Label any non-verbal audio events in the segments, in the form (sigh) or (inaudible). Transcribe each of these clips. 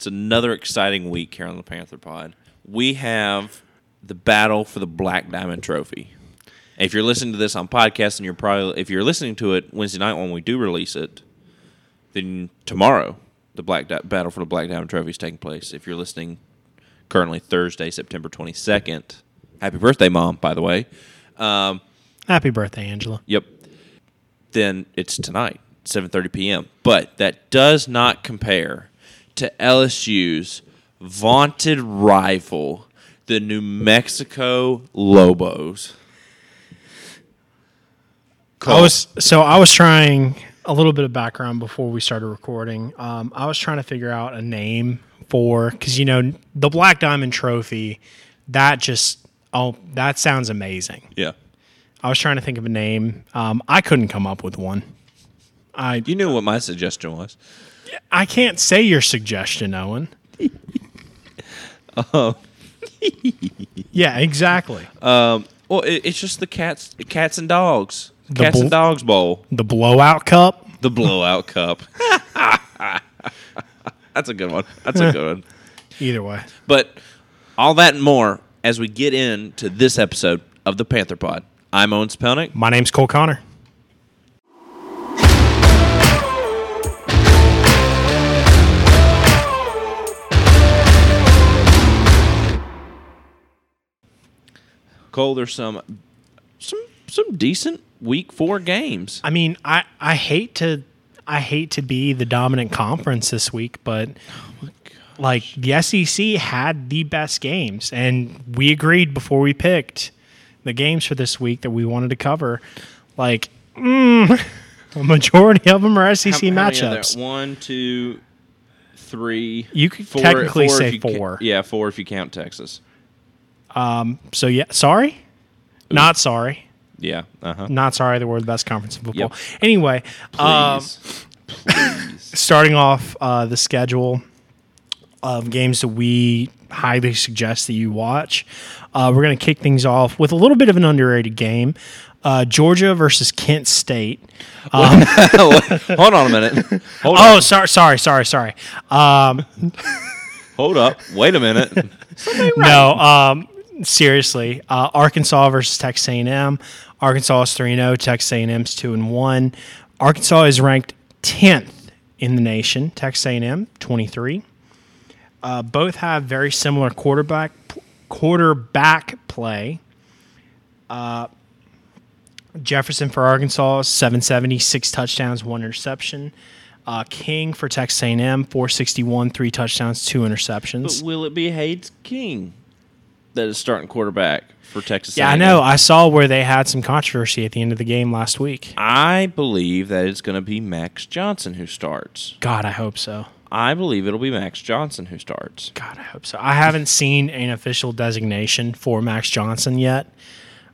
It's another exciting week here on the Panther Pod. We have the battle for the Black Diamond Trophy. If you're listening to this on podcast, and you're probably if you're listening to it Wednesday night when we do release it, then tomorrow the Black Di- battle for the Black Diamond Trophy is taking place. If you're listening currently Thursday, September 22nd, happy birthday, mom! By the way, um, Happy birthday, Angela. Yep. Then it's tonight, 7:30 p.m. But that does not compare to LSU's vaunted rival, the New Mexico Lobos. I was so I was trying a little bit of background before we started recording. Um, I was trying to figure out a name for because you know the Black Diamond Trophy. That just oh that sounds amazing. Yeah. I was trying to think of a name. Um, I couldn't come up with one. I You knew what my suggestion was. I can't say your suggestion, Owen. Oh. (laughs) yeah, exactly. Um, well, it, it's just the cats, cats and dogs, The cats and dogs bowl, The blowout cup. the blowout cup. (laughs) That's a good one. That's a good one. (laughs) Either way. But all that and more as we get into this episode of the Panther Pod. I'm Owen Spelnick. My name's Cole Connor. Cole, there's some some some decent week four games. I mean, I, I hate to I hate to be the dominant conference this week, but like the SEC had the best games, and we agreed before we picked the games for this week that we wanted to cover. Like, mm, (laughs) a majority of them are SEC How- how many are there? matchups. One, two, three. You could technically if say you ca- four. yeah, four if you count Texas. So yeah, sorry, not sorry, Yeah. Uh huh. not sorry that we're the best conference in football. Yep. Anyway, um, Please. Please. starting off uh, the schedule of games that we highly suggest that you watch. Uh, we're going to kick things off with a little bit of an underrated game. Uh, Georgia versus Kent State. (laughs) Hold on a minute. Hold Oh, up. sorry, sorry, sorry, sorry. Um, Hold up. Wait a minute. (laughs) No, um, seriously. Uh, Arkansas versus Texas A&M. Arkansas is three zero. Texas A&M is two and one. Arkansas is ranked tenth in the nation. Texas A&M twenty three. Uh, both have very similar quarterback quarterback play. Uh, Jefferson for Arkansas, 770, six touchdowns, one interception. Uh, King for Texas A&M, 461, three touchdowns, two interceptions. But will it be Haynes King that is starting quarterback for Texas? Yeah, I A&M? know. I saw where they had some controversy at the end of the game last week. I believe that it's going to be Max Johnson who starts. God, I hope so. I believe it'll be Max Johnson who starts. God, I hope so. I haven't seen an official designation for Max Johnson yet.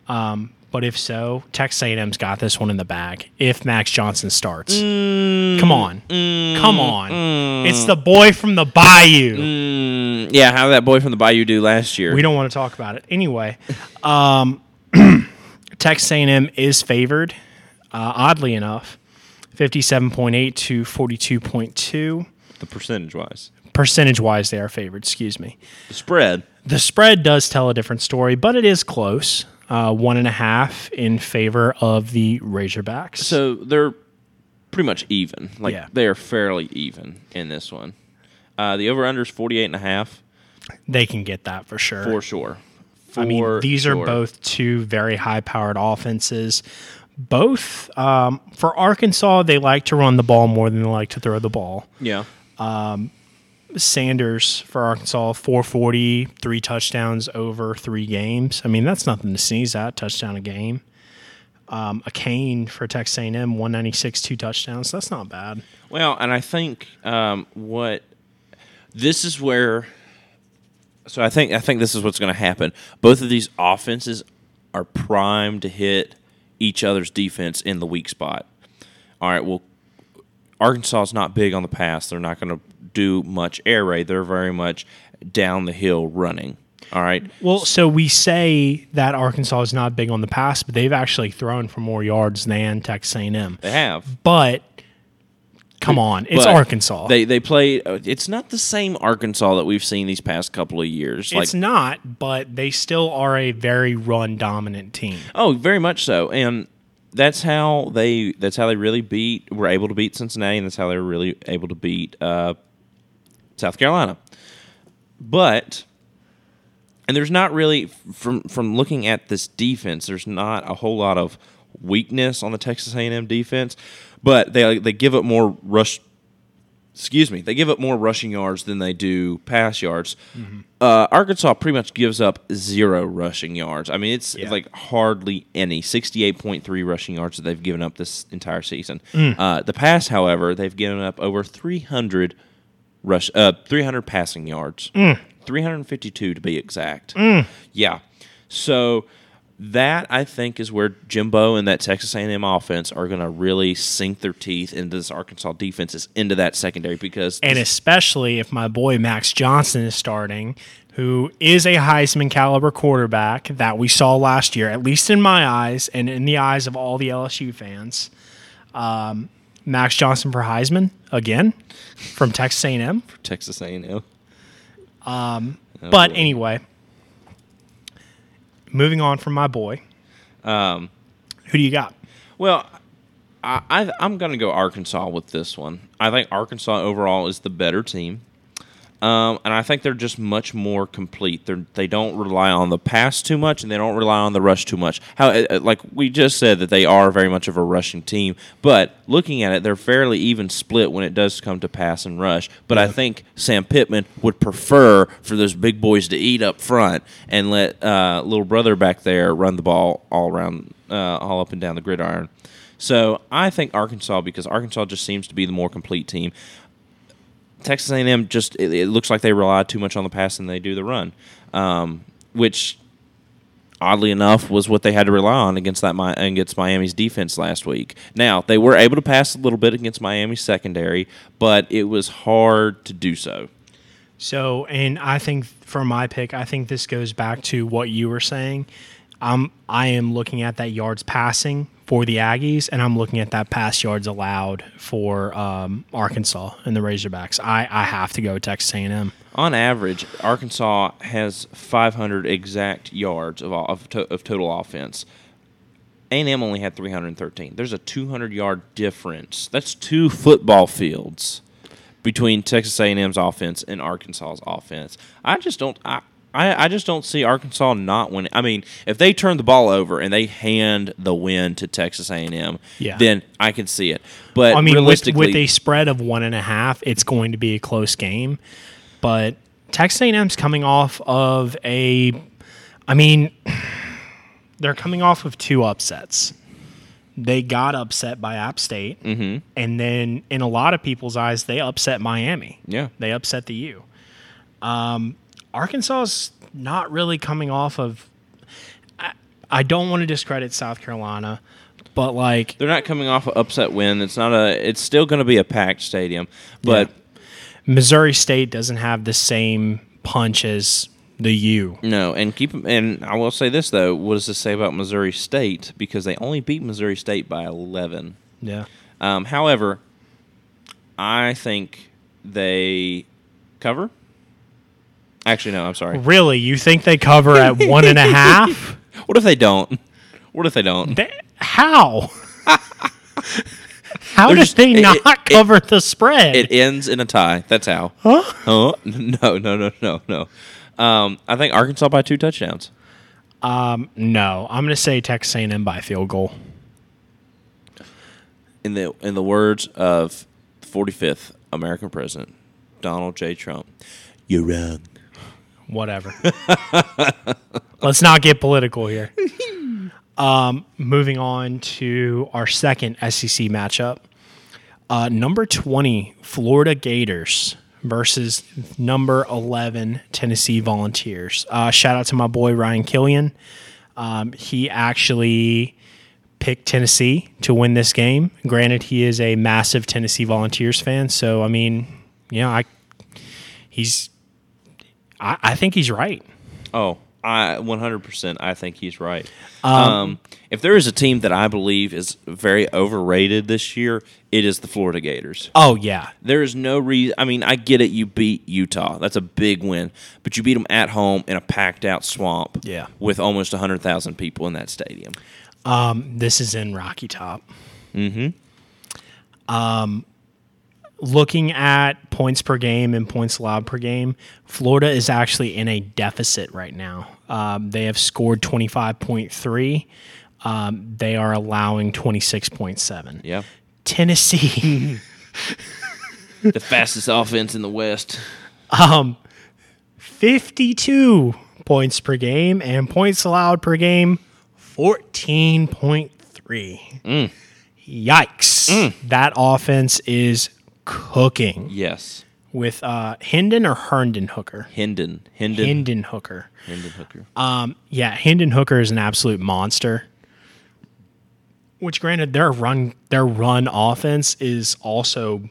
Um, but if so, Texas A&M's got this one in the bag. If Max Johnson starts, mm. come on, come mm. on, mm. it's the boy from the Bayou. Yeah, how did that boy from the Bayou do last year? We don't want to talk about it anyway. Um, (clears throat) Texas A&M is favored, uh, oddly enough, fifty-seven point eight to forty-two point two. the percentage wise. Percentage wise, they are favored. Excuse me. The spread. The spread does tell a different story, but it is close. Uh, one and a half in favor of the Razorbacks. So they're pretty much even. Like Yeah. they are fairly even in this one. Uh, the over under is 48 and a half they can get that for sure. for sure. I mean, these sure. are both two very high powered offenses. Both um, for Arkansas, they like to run the ball more than they like to throw the ball. Yeah. Sanders for Arkansas, 440, three touchdowns over three games. I mean, that's nothing to sneeze at. Touchdown a game. Um, Achane for Texas A&M, 196, two touchdowns. That's not bad. Well, and I think um, what this is where. So I think I think this is what's going to happen. Both of these offenses are primed to hit each other's defense in the weak spot. All right. Well, Arkansas is not big on the pass. They're not going to do much air raid. They're very much down the hill running. All right. Well, so we say that Arkansas is not big on the pass, but they've actually thrown for more yards than Texas A&M. They have. But come on, it's But Arkansas. They they play. It's not the same Arkansas that we've seen these past couple of years. Like it's not, but they still are a very run dominant team. oh, very much so, and that's how they that's how they really beat. Were able to beat Cincinnati, and that's how they were really able to beat uh, South Carolina. But and there's not really from from looking at this defense. There's not a whole lot of weakness on the Texas A&M defense, but they they give up more rush. Excuse me, they give up more rushing yards than they do pass yards. Uh, Arkansas pretty much gives up zero rushing yards. I mean, it's Yeah. like hardly any. Sixty-eight point three rushing yards that they've given up this entire season. Uh, the pass, however, they've given up over three hundred rush, uh, three hundred passing yards, three hundred fifty-two to be exact. Yeah, so that I think is where Jimbo and that Texas A&M offense are going to really sink their teeth into this Arkansas defense is into that secondary because And especially if my boy Max Johnson is starting, who is a Heisman caliber quarterback that we saw last year, at least in my eyes and in the eyes of all the LSU fans. Um, Max Johnson for Heisman again from Texas A&M. Texas A&M. but anyway, moving on from my boy, Um, who do you got? Well, I, I I'm going to go Arkansas with this one. I think Arkansas overall is the better team, um, and I think they're just much more complete. They they don't rely on the pass too much, and they don't rely on the rush too much. How uh, like we just said that they are very much of a rushing team, but looking at it, they're fairly even split when it does come to pass and rush. But I think Sam Pittman would prefer for those big boys to eat up front and let uh, little brother back there run the ball all around, uh, all up and down the gridiron. So I think Arkansas because Arkansas just seems to be the more complete team. Texas A&M just it, it looks like they rely too much on the pass and they do the run, um, which oddly enough was what they had to rely on against that against Miami's defense last week. Now they were able to pass a little bit against Miami's secondary, but it was hard to do so. So, and I think for my pick, I think this goes back to what you were saying. I'm I am looking at that yards passing for the Aggies, and I'm looking at that pass yards allowed for um, Arkansas and the Razorbacks. I, I have to go Texas A&M. On average, Arkansas has 500 exact yards of, of, to, of total offense. A&M only had 313. There's a 200 yard difference. That's two football fields between Texas A&M's offense and Arkansas's offense. I just don't. I, I, I just don't see Arkansas not winning. I mean, if they turn the ball over and they hand the win to Texas A&M, Yeah. then I can see it. But I mean, with, realistically, with a spread of one and a half, it's going to be a close game. But Texas A&M's coming off of a, I mean, (sighs) they're coming off of two upsets. They got upset by App State, Mhm. and then in a lot of people's eyes, they upset Miami. yeah, They upset the U. Um, Arkansas's not really coming off of. I, I don't want to discredit South Carolina, but like they're not coming off an upset win. It's not a. It's still going to be a packed stadium, but. Missouri State doesn't have the same punch as the U. No, and keep and I will say this though. What does this say about Missouri State? Because they only beat Missouri State by eleven. Yeah. Um, however, I think they cover. Actually, no. I'm sorry. Really, you think they cover at one and a (laughs) half? What if they don't? What if they don't? They- how? (laughs) how They're did just- they it- not it- cover the spread? It ends in a tie. That's how. huh? Huh? (laughs) No, no, no, no, no. Um, I think Arkansas by two touchdowns. Um, no, I'm going to say Texas A&M by field goal. In the in the words of 45th American President Donald J. Trump, you're wrong. Whatever. (laughs) Let's not get political here. (laughs) Um, moving on to our second SEC matchup. Uh, number 20, Florida Gators versus number 11, Tennessee Volunteers. Uh, shout out to my boy Ryan Killian. Um, he actually picked Tennessee to win this game. Granted, he is a massive Tennessee Volunteers fan. So, I mean, you know, I, he's, I, I think he's right. Oh, I 100%. I think he's right. Um, if there is a team that I believe is very overrated this year, it is the Florida Gators. Oh yeah, There is no reason. I mean, I get it. You beat Utah. That's a big win. But you beat them at home in a packed out swamp. Yeah. With almost 100,000 people in that stadium. this is in Rocky Top. Mm-hmm. Looking at points per game and points allowed per game, Florida is actually in a deficit right now. Um, they have scored 25.3. Um, they are allowing 26.7. Yeah. Tennessee, the fastest offense in the West. 52 points per game and points allowed per game, 14.3. Yikes. That offense is cooking Yes. with uh, Hendon or Herndon Hooker? Hendon. Hendon. Hendon Hooker. Hendon Hooker. Um, Yeah, Hendon Hooker is an absolute monster. Which, granted, their run their run offense is also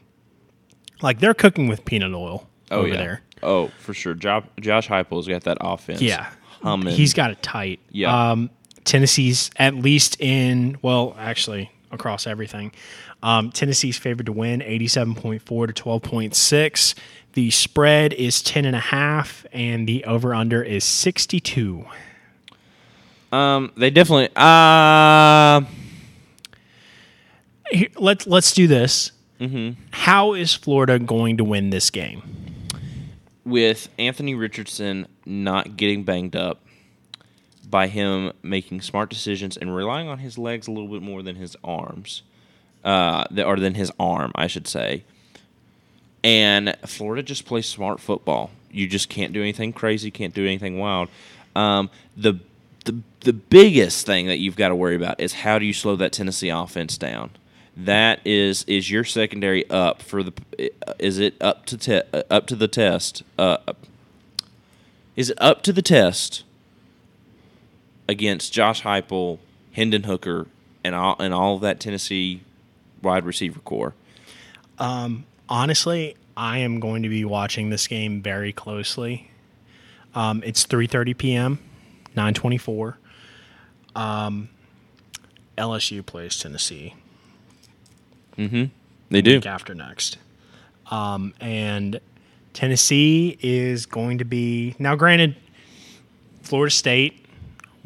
like they're cooking with peanut oil oh, over yeah. there. Oh, for sure. Josh, Josh Heupel's got that offense. Yeah, Humming. he's got it tight. Yeah. Um, Tennessee's at least in well, actually across everything. Um, Tennessee's favored to win, eighty-seven point four to twelve point six. The spread is ten and a half, and the over/under is sixty-two. Um, they definitely. Uh, Here, let's let's do this. How is Florida going to win this game? with Anthony Richardson not getting banged up by him making smart decisions and relying on his legs a little bit more than his arms, uh, or than his arm, I should say. And Florida just plays smart football. You just can't do anything crazy, can't do anything wild. Um, the the the biggest thing that you've got to worry about is how do you slow that Tennessee offense down? That is is your secondary up for the is it up to te- up to the test? Uh, is it up to the test against Josh Heupel, Hendon Hooker, and all and all of that Tennessee wide receiver core? Honestly, I am going to be watching this game very closely. Um, it's 3:30 p.m. 924. Um, LSU plays Tennessee Mm-hmm. They do. week after next. Um, and Tennessee is going to be now. Granted, Florida State,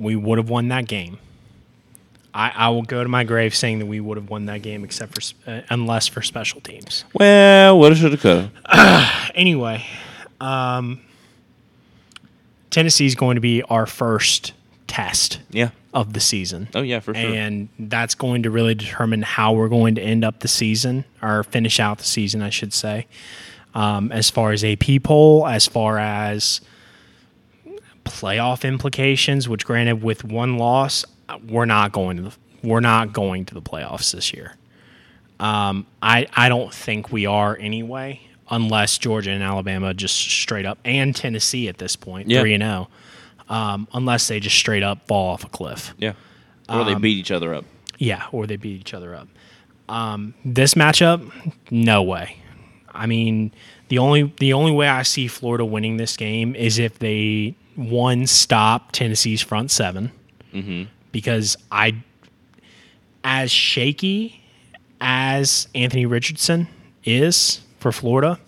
we would have won that game. I, I will go to my grave saying that we would have won that game, except for uh, unless for special teams. Well, what should have could Anyway, um, Tennessee is going to be our first test Yeah. of the season. Oh yeah, for sure. And that's going to really determine how we're going to end up the season or finish out the season, I should say. Um, as far as AP poll, as far as playoff implications, which granted with one loss, we're not going to the, we're not going to the playoffs this year. Um, I I don't think we are anyway, unless Georgia and Alabama just straight up and Tennessee at this point three and zero, um, unless they just straight up fall off a cliff. yeah. Or um, they beat each other up. Yeah, or they beat each other up. Um, this matchup, no way. I mean, the only the only way I see Florida winning this game is if they one stop Tennessee's front 7 because I, as shaky as Anthony Richardson is for Florida,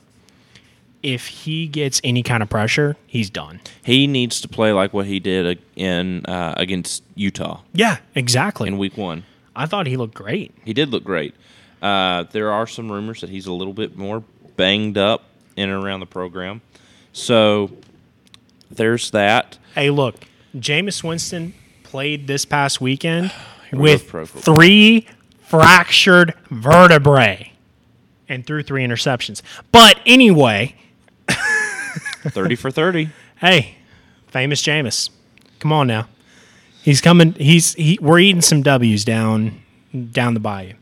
if he gets any kind of pressure, he's done. He needs to play like what he did in uh, against Utah Yeah, exactly. in Week One. I thought he looked great. He did look great. Uh, there are some rumors that he's a little bit more banged up in and around the program. So there's that. Hey, look, Jameis Winston played this past weekend (sighs) with three fractured vertebrae and threw three interceptions. But anyway, (laughs) 30 for 30. hey, famous Jameis, come on now. He's coming. He's he. We're eating some W's down down the bayou.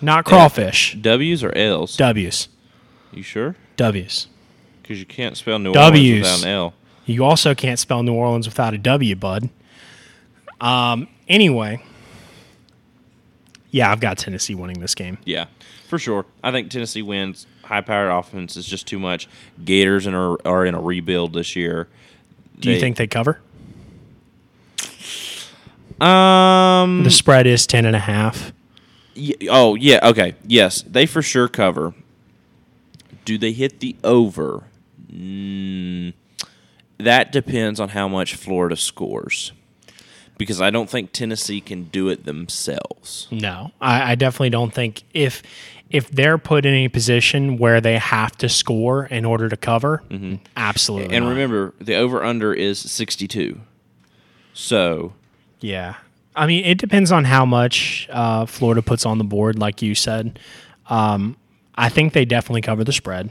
Not crawfish. W's or L's? W's. You sure? W's. Because you can't spell New W's. Orleans without an L. You also can't spell New Orleans without a W, bud. Um. Anyway, yeah, I've got Tennessee winning this game. Yeah, for sure. I think Tennessee wins. High powered offense is just too much. Gators and are, are in a rebuild this year. Do you They- think they cover? Um. The spread is ten and a half. y- oh yeah. Okay. Yes, they for sure cover. Do they hit the over? Mm, that depends on how much Florida scores. Because I don't think Tennessee can do it themselves. No, I, I definitely don't think if if they're put in a position where they have to score in order to cover, absolutely. Mm-hmm. And not. remember, the over under is 62. So, yeah, I mean, it depends on how much uh, Florida puts on the board, like you said. Um, I think they definitely cover the spread,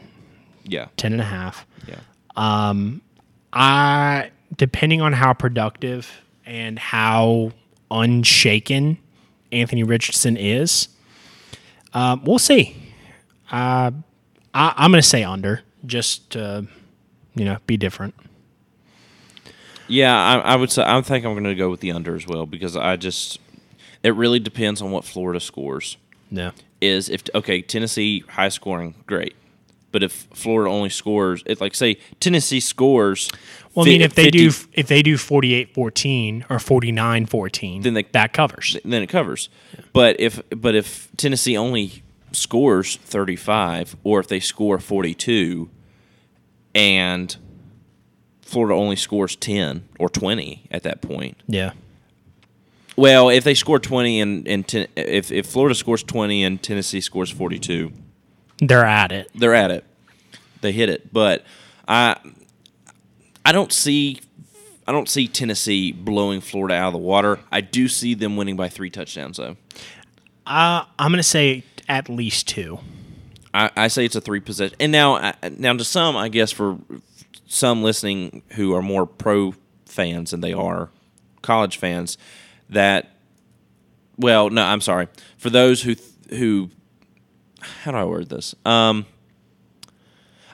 yeah. ten and a half. Yeah. Um, I depending on how productive and how unshaken Anthony Richardson is, uh, we'll see. Uh, I, I'm going to say under, just to, you know, be different. Yeah, I, I would say I think I'm going to go with the under as well because I just it really depends on what Florida scores. No. Is if okay Tennessee high scoring great, but if Florida only scores it like say Tennessee scores. Well, I mean, if they 50 do if they do 48-14 or 49-14, Then they- that covers. then it covers. But if but if Tennessee only scores 35 or if they score 42 and Florida only scores 10 or 20 at that point. Yeah. Well, if they score 20 and, and ten, if if Florida scores 20 and Tennessee scores 42, They're at it. they're at it. They hit it. But I I don't see I don't see Tennessee blowing Florida out of the water. I do see them winning by 3 touchdowns though. Uh, I'm going to say at least two. I, I say it's a three possession. And now, now to some, I guess for some listening who are more pro fans than they are college fans, that well, no, I'm sorry. For those who who, how do I word this? Um,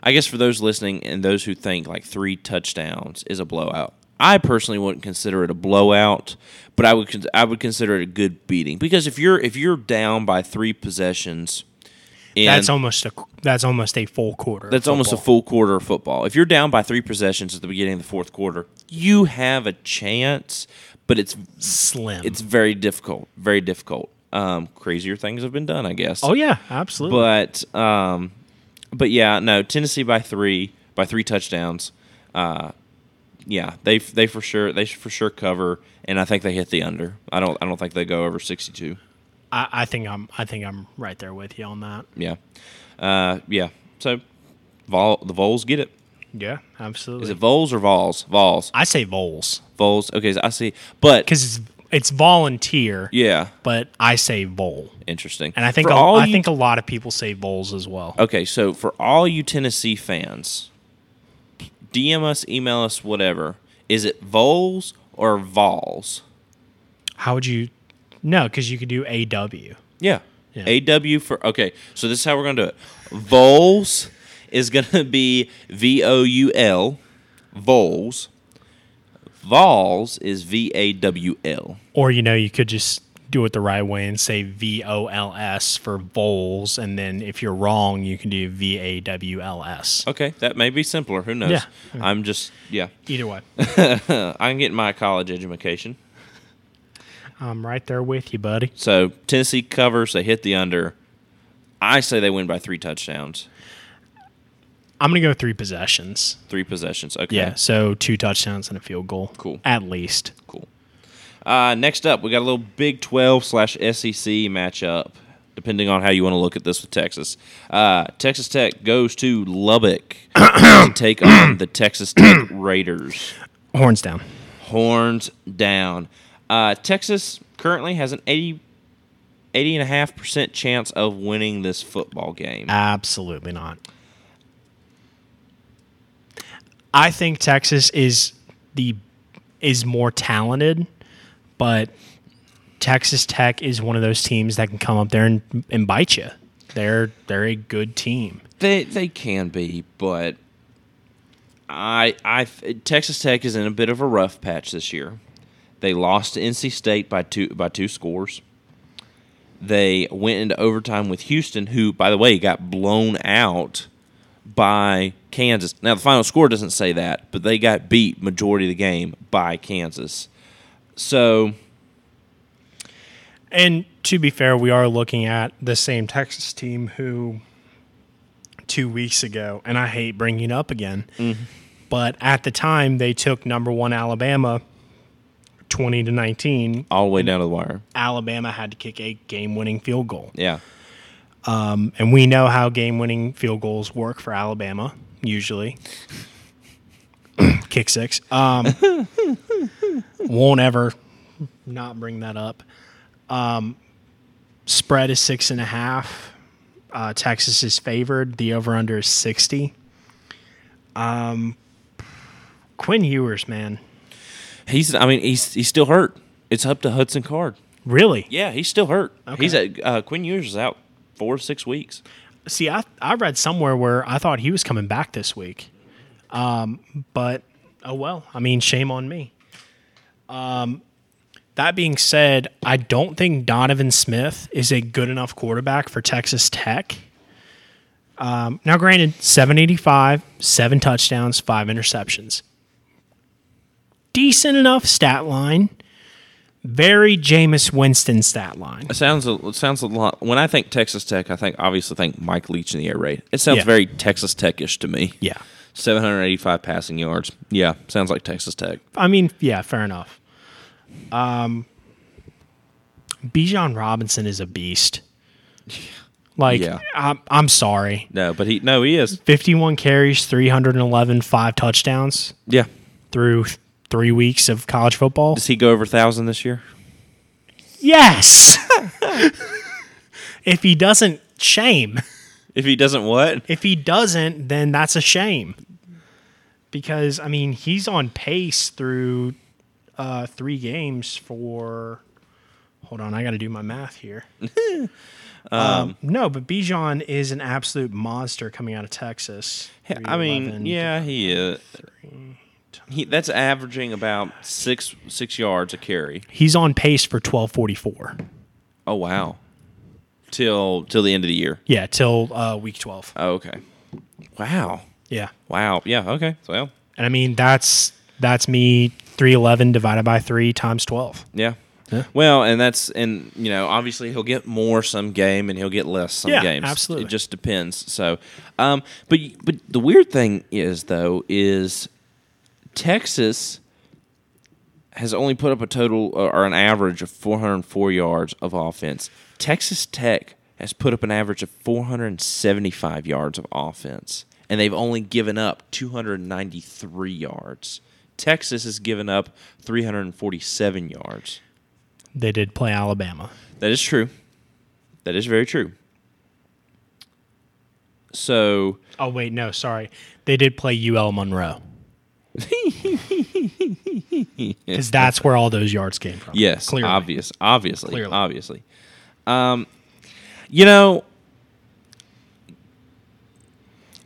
I guess for those listening and those who think like three touchdowns is a blowout. I personally wouldn't consider it a blowout, but I would I would consider it a good beating because if you're if you're down by three possessions, in, That's almost a that's almost a full quarter. that's almost a full quarter of football. If you're down by three possessions at the beginning of the fourth quarter, you have a chance, but it's slim. it's very difficult, very difficult. Um, crazier things have been done, I guess. oh yeah, absolutely. but um, but yeah, no, Tennessee by three by three touchdowns. Uh, yeah, they they for sure they for sure cover, and I think they hit the under. I don't I don't think they go over sixty two. I, I think I'm I think I'm right there with you on that. Yeah, uh, yeah. So, Vol the Vols get it. Yeah, absolutely. Is it Vols or Vols? Vols. I say Vols Vols. Okay, so I see. But because it's it's volunteer, yeah, but I say Vol, interesting. and I think For a, all I you- think a lot of people say Vols as well. Okay, so for all you Tennessee fans, DM us, email us, whatever. Is it Vols or Vols? How would you? No, because you could do AW. Yeah. Yeah. AW for okay. So this is how we're gonna do it. Vols is gonna be V O U L. Vols. Vols is V A W L. Or you know, you could just do it the right way and say V O L S for Vols, and then if you're wrong, you can do V A W L S. Okay, that may be simpler. Who knows? Yeah. I'm just yeah. Either way, (laughs) I'm getting my college education. I'm right there with you, buddy. So Tennessee covers. They hit the under. I say they win by three touchdowns, I'm gonna go three possessions. three possessions. Okay. Yeah, so two touchdowns and a field goal. Cool. At least. Cool. Uh, next up, we got a little Big 12 slash SEC matchup, depending on how you want to look at this with Texas. Uh, Texas Tech goes to Lubbock to (coughs) take on the Texas Tech Raiders. Horns down. Horns down. Uh, Texas currently has an 80, 80.5% chance of winning this football game. Absolutely not. I think Texas is the is more talented, but Texas Tech is one of those teams that can come up there and, and bite you. They're they're a good team. They they can be, but I I Texas Tech is in a bit of a rough patch this year. They lost to NC State by two by two scores. They went into overtime with Houston, who, by the way, got blown out by Kansas. Now the final score doesn't say that, but they got beat majority of the game by Kansas. So And to be fair, we are looking at the same Texas team who two weeks ago, and I hate bringing it up again, mm-hmm. but at the time they took number one Alabama 20 to 19. all the way down to the wire. Alabama had to kick a game winning field goal. Yeah. And we know how game winning field goals work for Alabama, usually. (clears throat) Kick six. Um, (laughs) won't ever not bring that up. Um, spread is six and a half. Uh, Texas is favored. The over under is 60. Um, Quinn Ewers, man. He's I mean he's he's still hurt. It's up to Hudson Card. Really? Yeah, he's still hurt. Okay. He's at uh, Quinn Ewers is out four six weeks. See, I I read somewhere where I thought he was coming back this week, um, but oh well. I mean, shame on me. Um, that being said, I don't think Donovan Smith is a good enough quarterback for Texas Tech. Um, now, granted, seven eighty five, seven touchdowns, five interceptions, decent enough stat line. Very Jameis Winston stat line. It sounds a, it sounds a lot. When I think Texas Tech, I think obviously think Mike Leach in the air raid. It sounds Yeah. very Texas Tech-ish to me. Yeah. 785 passing yards. Yeah, sounds like Texas Tech. I mean, yeah, fair enough. Um, Bijan Robinson is a beast. Like, Yeah. I'm, I'm sorry. No, but he no he is. 51 carries, 311, five touchdowns Yeah. through th- three weeks of college football. Does he go over thousand this year? Yes. (laughs) if he doesn't, shame. If he doesn't, what? If he doesn't, then that's a shame. Because I mean, he's on pace through uh, three games for. Hold on, I got to do my math here. (laughs) um, no, but Bijan is an absolute monster coming out of Texas. I mean, yeah, he is. He that's averaging about six six yards a carry. he's on pace for twelve forty four. Oh wow. Till till the end of the year. Yeah, till uh, week twelve. Oh, okay. Wow. Yeah, Wow. Yeah. Okay. So well, and I mean that's that's me three eleven divided by three times twelve. yeah. Well, and that's and you know obviously he'll get more some game and he'll get less some Yeah, games. absolutely. It just depends. So, um, but but the weird thing is though is Texas has only put up a total uh, or an average of 404 yards of offense. Texas Tech has put up an average of 475 yards of offense, and they've only given up 293 yards. Texas has given up 347 yards. They did play Alabama. That is true. That is very true. So, Oh wait, no, sorry. They did play UL Monroe. (laughs) Because that's where all those yards came from. yes, clearly. obvious, obviously, Clearly. obviously. Um, you know,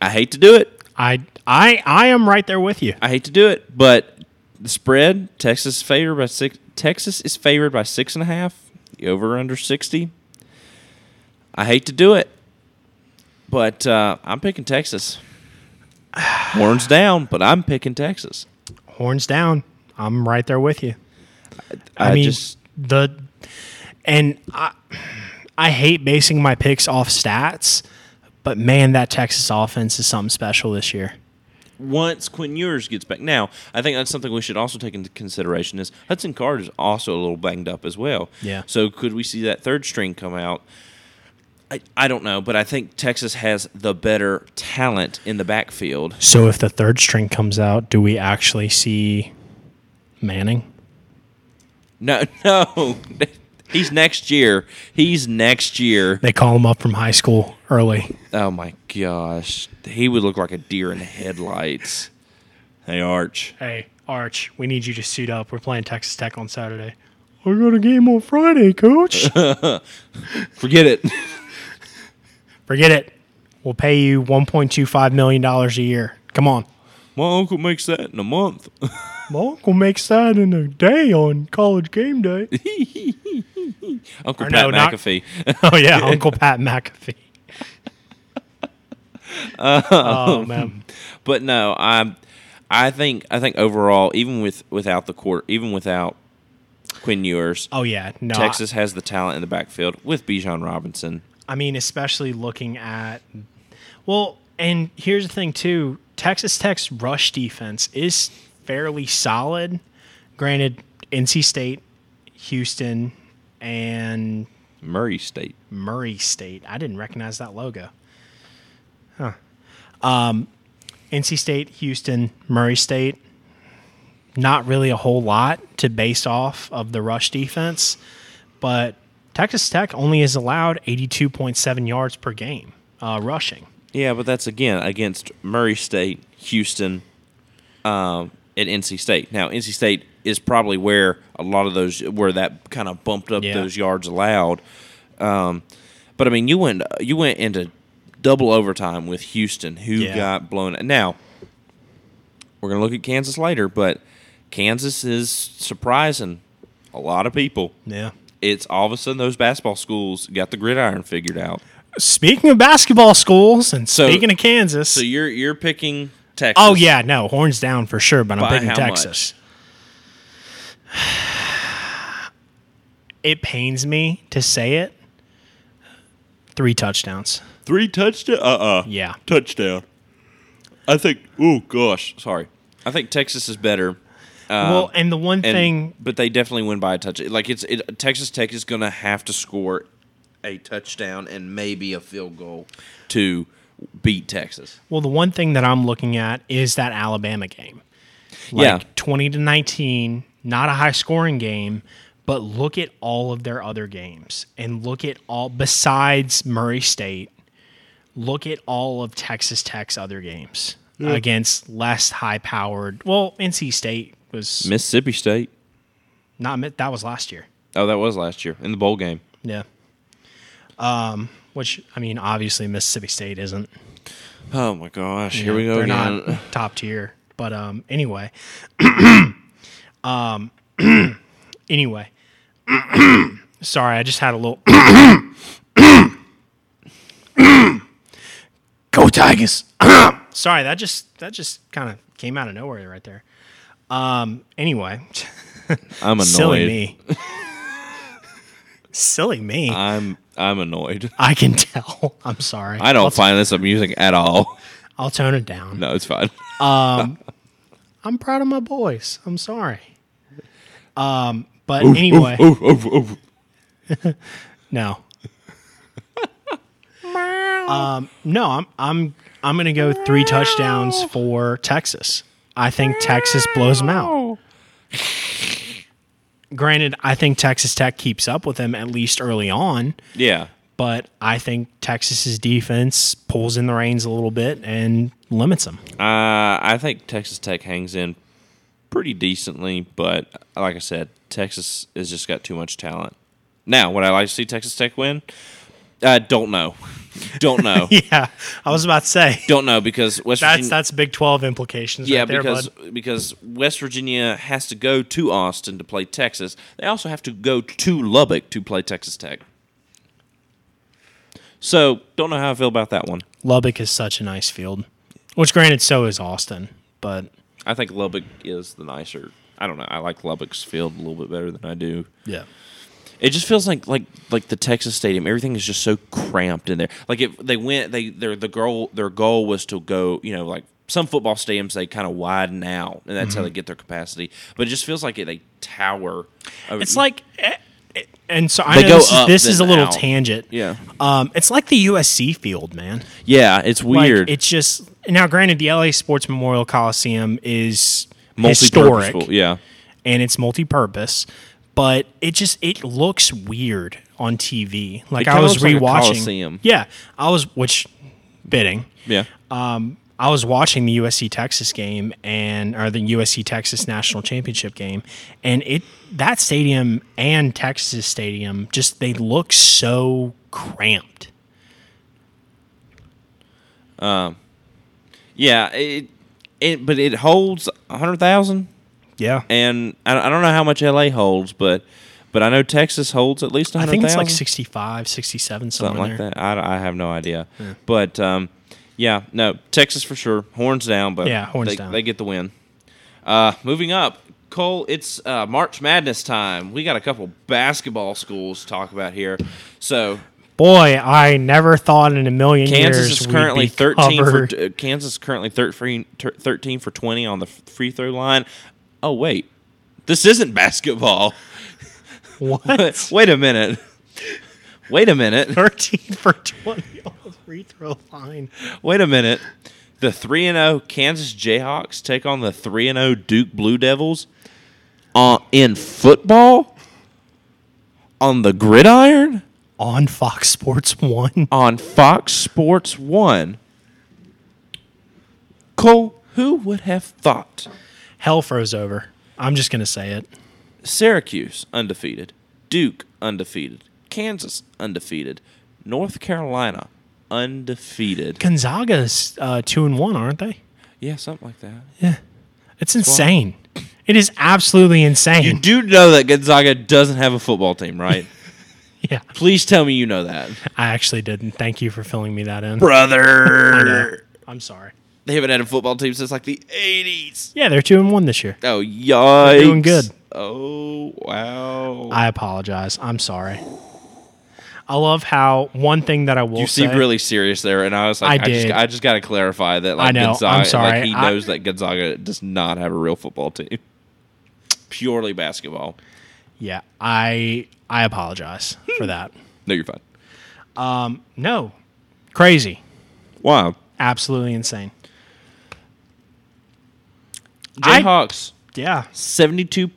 I hate to do it. I I I am right there with you. I hate to do it, but the spread Texas is favored by six. Texas is favored by six and a half. The over under sixty. I hate to do it, but uh, I'm picking Texas. (sighs) Horns down, but I'm picking Texas. Horns down. I'm right there with you. I, I mean just the and I I hate basing my picks off stats, but man, that Texas offense is something special this year. once Quinn Ewers gets back. Now, I think that's something we should also take into consideration is Hudson Card is also a little banged up as well. Yeah. So could we see that third string come out? I, I don't know, but I think Texas has the better talent in the backfield. So if the third string comes out, do we actually see Manning? No, (laughs) no. He's next year. He's next year. They call him up from high school early. Oh my gosh. He would look like a deer in the headlights. Hey, Arch. Hey, Arch, we need you to suit up. We're playing Texas Tech on Saturday. I got a game on Friday, coach. (laughs) Forget it. Forget it. We'll pay you $1.25 million a year. Come on. My uncle makes that in a month. (laughs) My uncle makes that in a day on college game day. (laughs) Uncle Or Pat no, not- McAfee. (laughs) oh, yeah, Uncle Pat McAfee. Uh, oh man. But no, I I think I think overall, even with without the court, even without Quinn Ewers, Oh yeah. No. Texas has the talent in the backfield with Bijan Robinson. I mean, especially looking at well, and here's the thing too. Texas Tech's rush defense is fairly solid. Granted, NC State, Houston, and Murray State. Murray State. I didn't recognize that logo. Huh. Um, NC State, Houston, Murray State. Not really a whole lot to base off of the rush defense, but Texas Tech only is allowed 82.7 yards per game uh, rushing. Yeah, but that's again against Murray State, Houston, um, and NC State. Now, NC State is probably where a lot of those where that kind of bumped up Yeah. those yards allowed. Um, but I mean, you went you went into double overtime with Houston, who Yeah. got blown. Now, we're gonna look at Kansas later, but Kansas is surprising a lot of people. Yeah. It's all of a sudden those basketball schools got the gridiron figured out. Speaking of basketball schools and So- speaking of Kansas, So you're you're picking Texas. oh yeah, no, horns down for sure, but I'm picking how Texas. (sighs) It pains me to say it. Three touchdowns. Three touchdown. Uh uh Yeah. Touchdown. I think. Oh gosh, sorry. I think Texas is better. Well, and the one Um, And, thing but they definitely win by a touch. Like it's it, Texas Tech is going to have to score a touchdown and maybe a field goal to beat Texas. Well, the one thing that I'm looking at is that Alabama game. Like Yeah. 20 to 19, not a high scoring game, but look at all of their other games and look at all besides Murray State, look at all of Texas Tech's other games against less high powered. Well, NC State was Mississippi State. not that was last year. Oh, that was last year in the bowl game. Yeah. Um, which I mean, obviously Mississippi State isn't. Oh my gosh, here know, we go They're again. not (laughs) top tier, but um, anyway, (clears throat) um, (clears throat) anyway, (clears throat) sorry, I just had a little. Go Tigers! sorry, that just that just kind of came out of nowhere right there. Um, anyway, (laughs) I'm annoyed. silly me. silly me. I'm I'm annoyed. I can tell. (laughs) I'm sorry. I don't I'll, find this amusing at all. I'll tone it down. No, it's fine. (laughs) um, I'm proud of my boys. I'm sorry. Um, but anyway, oh, oh. no. um, no, I'm I'm I'm gonna go three touchdowns for Texas. I think Texas blows them out. Granted, I think Texas Tech keeps up with them at least early on, Yeah. but I think Texas's defense pulls in the reins a little bit and limits them. Uh, I think Texas Tech hangs in pretty decently, but like I said, Texas has just got too much talent. Now, would I like to see Texas Tech win? I don't know. Don't know. (laughs) Yeah, I was about to say don't know because West that's Virginia. that's Big Twelve implications. yeah, right there, because bud. because West Virginia has to go to Austin to play Texas. They also have to go to Lubbock to play Texas Tech. So, don't know how I feel about that one. Lubbock is such a nice field, which granted so is Austin, but I think Lubbock is the nicer. I don't know. I like Lubbock's field a little bit better than I do. yeah, It just feels like like like the Texas Stadium. Everything is just so cramped in there. Like if they went, they their the goal their goal was to go. You know, like some football stadiums, they kind of widen out, and that's how they get their capacity. But it just feels like it, they tower. over- it's like, eh, eh, and so I They know go this, is, this is a little out. tangent. yeah, Um, it's like the USC field, man. yeah. It's Like, weird. it's just now. Granted, the LA Sports Memorial Coliseum is historic Yeah, and it's multi-purpose, but it just it looks weird on TV. Like I was looks like rewatching. Coliseum. yeah, I was which bidding. yeah. I was watching the USC Texas game and or the USC Texas national championship game, and it that stadium and Texas stadium just they look so cramped. Um, Yeah, it, it but it holds hundred thousand, Yeah, and I, I don't know how much LA holds, but but I know Texas holds at least I think it's like 65, 67, something like there. that. I, I have no idea, but um, Yeah, no, Texas for sure. Horns down, but Yeah, horns they, down. They get the win. Uh, moving up, Cole. It's uh, March Madness time. We got a couple basketball schools to talk about here. So Boy, I never thought in a million Kansas years is currently be thirteen covered. for uh, Kansas is currently 13, 13 for twenty on the free throw line. Oh wait, this isn't basketball. (laughs) what? wait a minute. Wait a minute. (laughs) 13 for 20 on the free throw line. Wait a minute. The 3 and 0 Kansas Jayhawks take on the 3 and 0 Duke Blue Devils uh, in football on the gridiron On Fox Sports 1. on Fox Sports 1. Cole, who would have thought Hell froze over. I'm just going to say it. Syracuse undefeated, Duke undefeated, Kansas undefeated, North Carolina undefeated. Gonzaga's uh, 2 and 1, aren't they? Yeah, something like that. Yeah. It's insane. It is absolutely insane. You do know that Gonzaga doesn't have a football team, right? (laughs) yeah. Please tell me you know that. I actually didn't. Thank you for filling me that in. Brother. I'm sorry. They haven't had a football team since like the 80s. Yeah, they're 2 and 1 this year. Oh, yikes. doing good. Oh, wow. I apologize. I'm sorry. I love how one thing that I will you say. really serious there, and I was like, I I, just, did. I just got to clarify that. Like, I know. Gonzaga, I'm sorry. Like, he I- knows that Gonzaga does not have a real football team. (laughs) Purely basketball. yeah, I I apologize for that. No, you're fine. Um, no, crazy, Wow. absolutely insane. Jayhawks, Yeah, 72%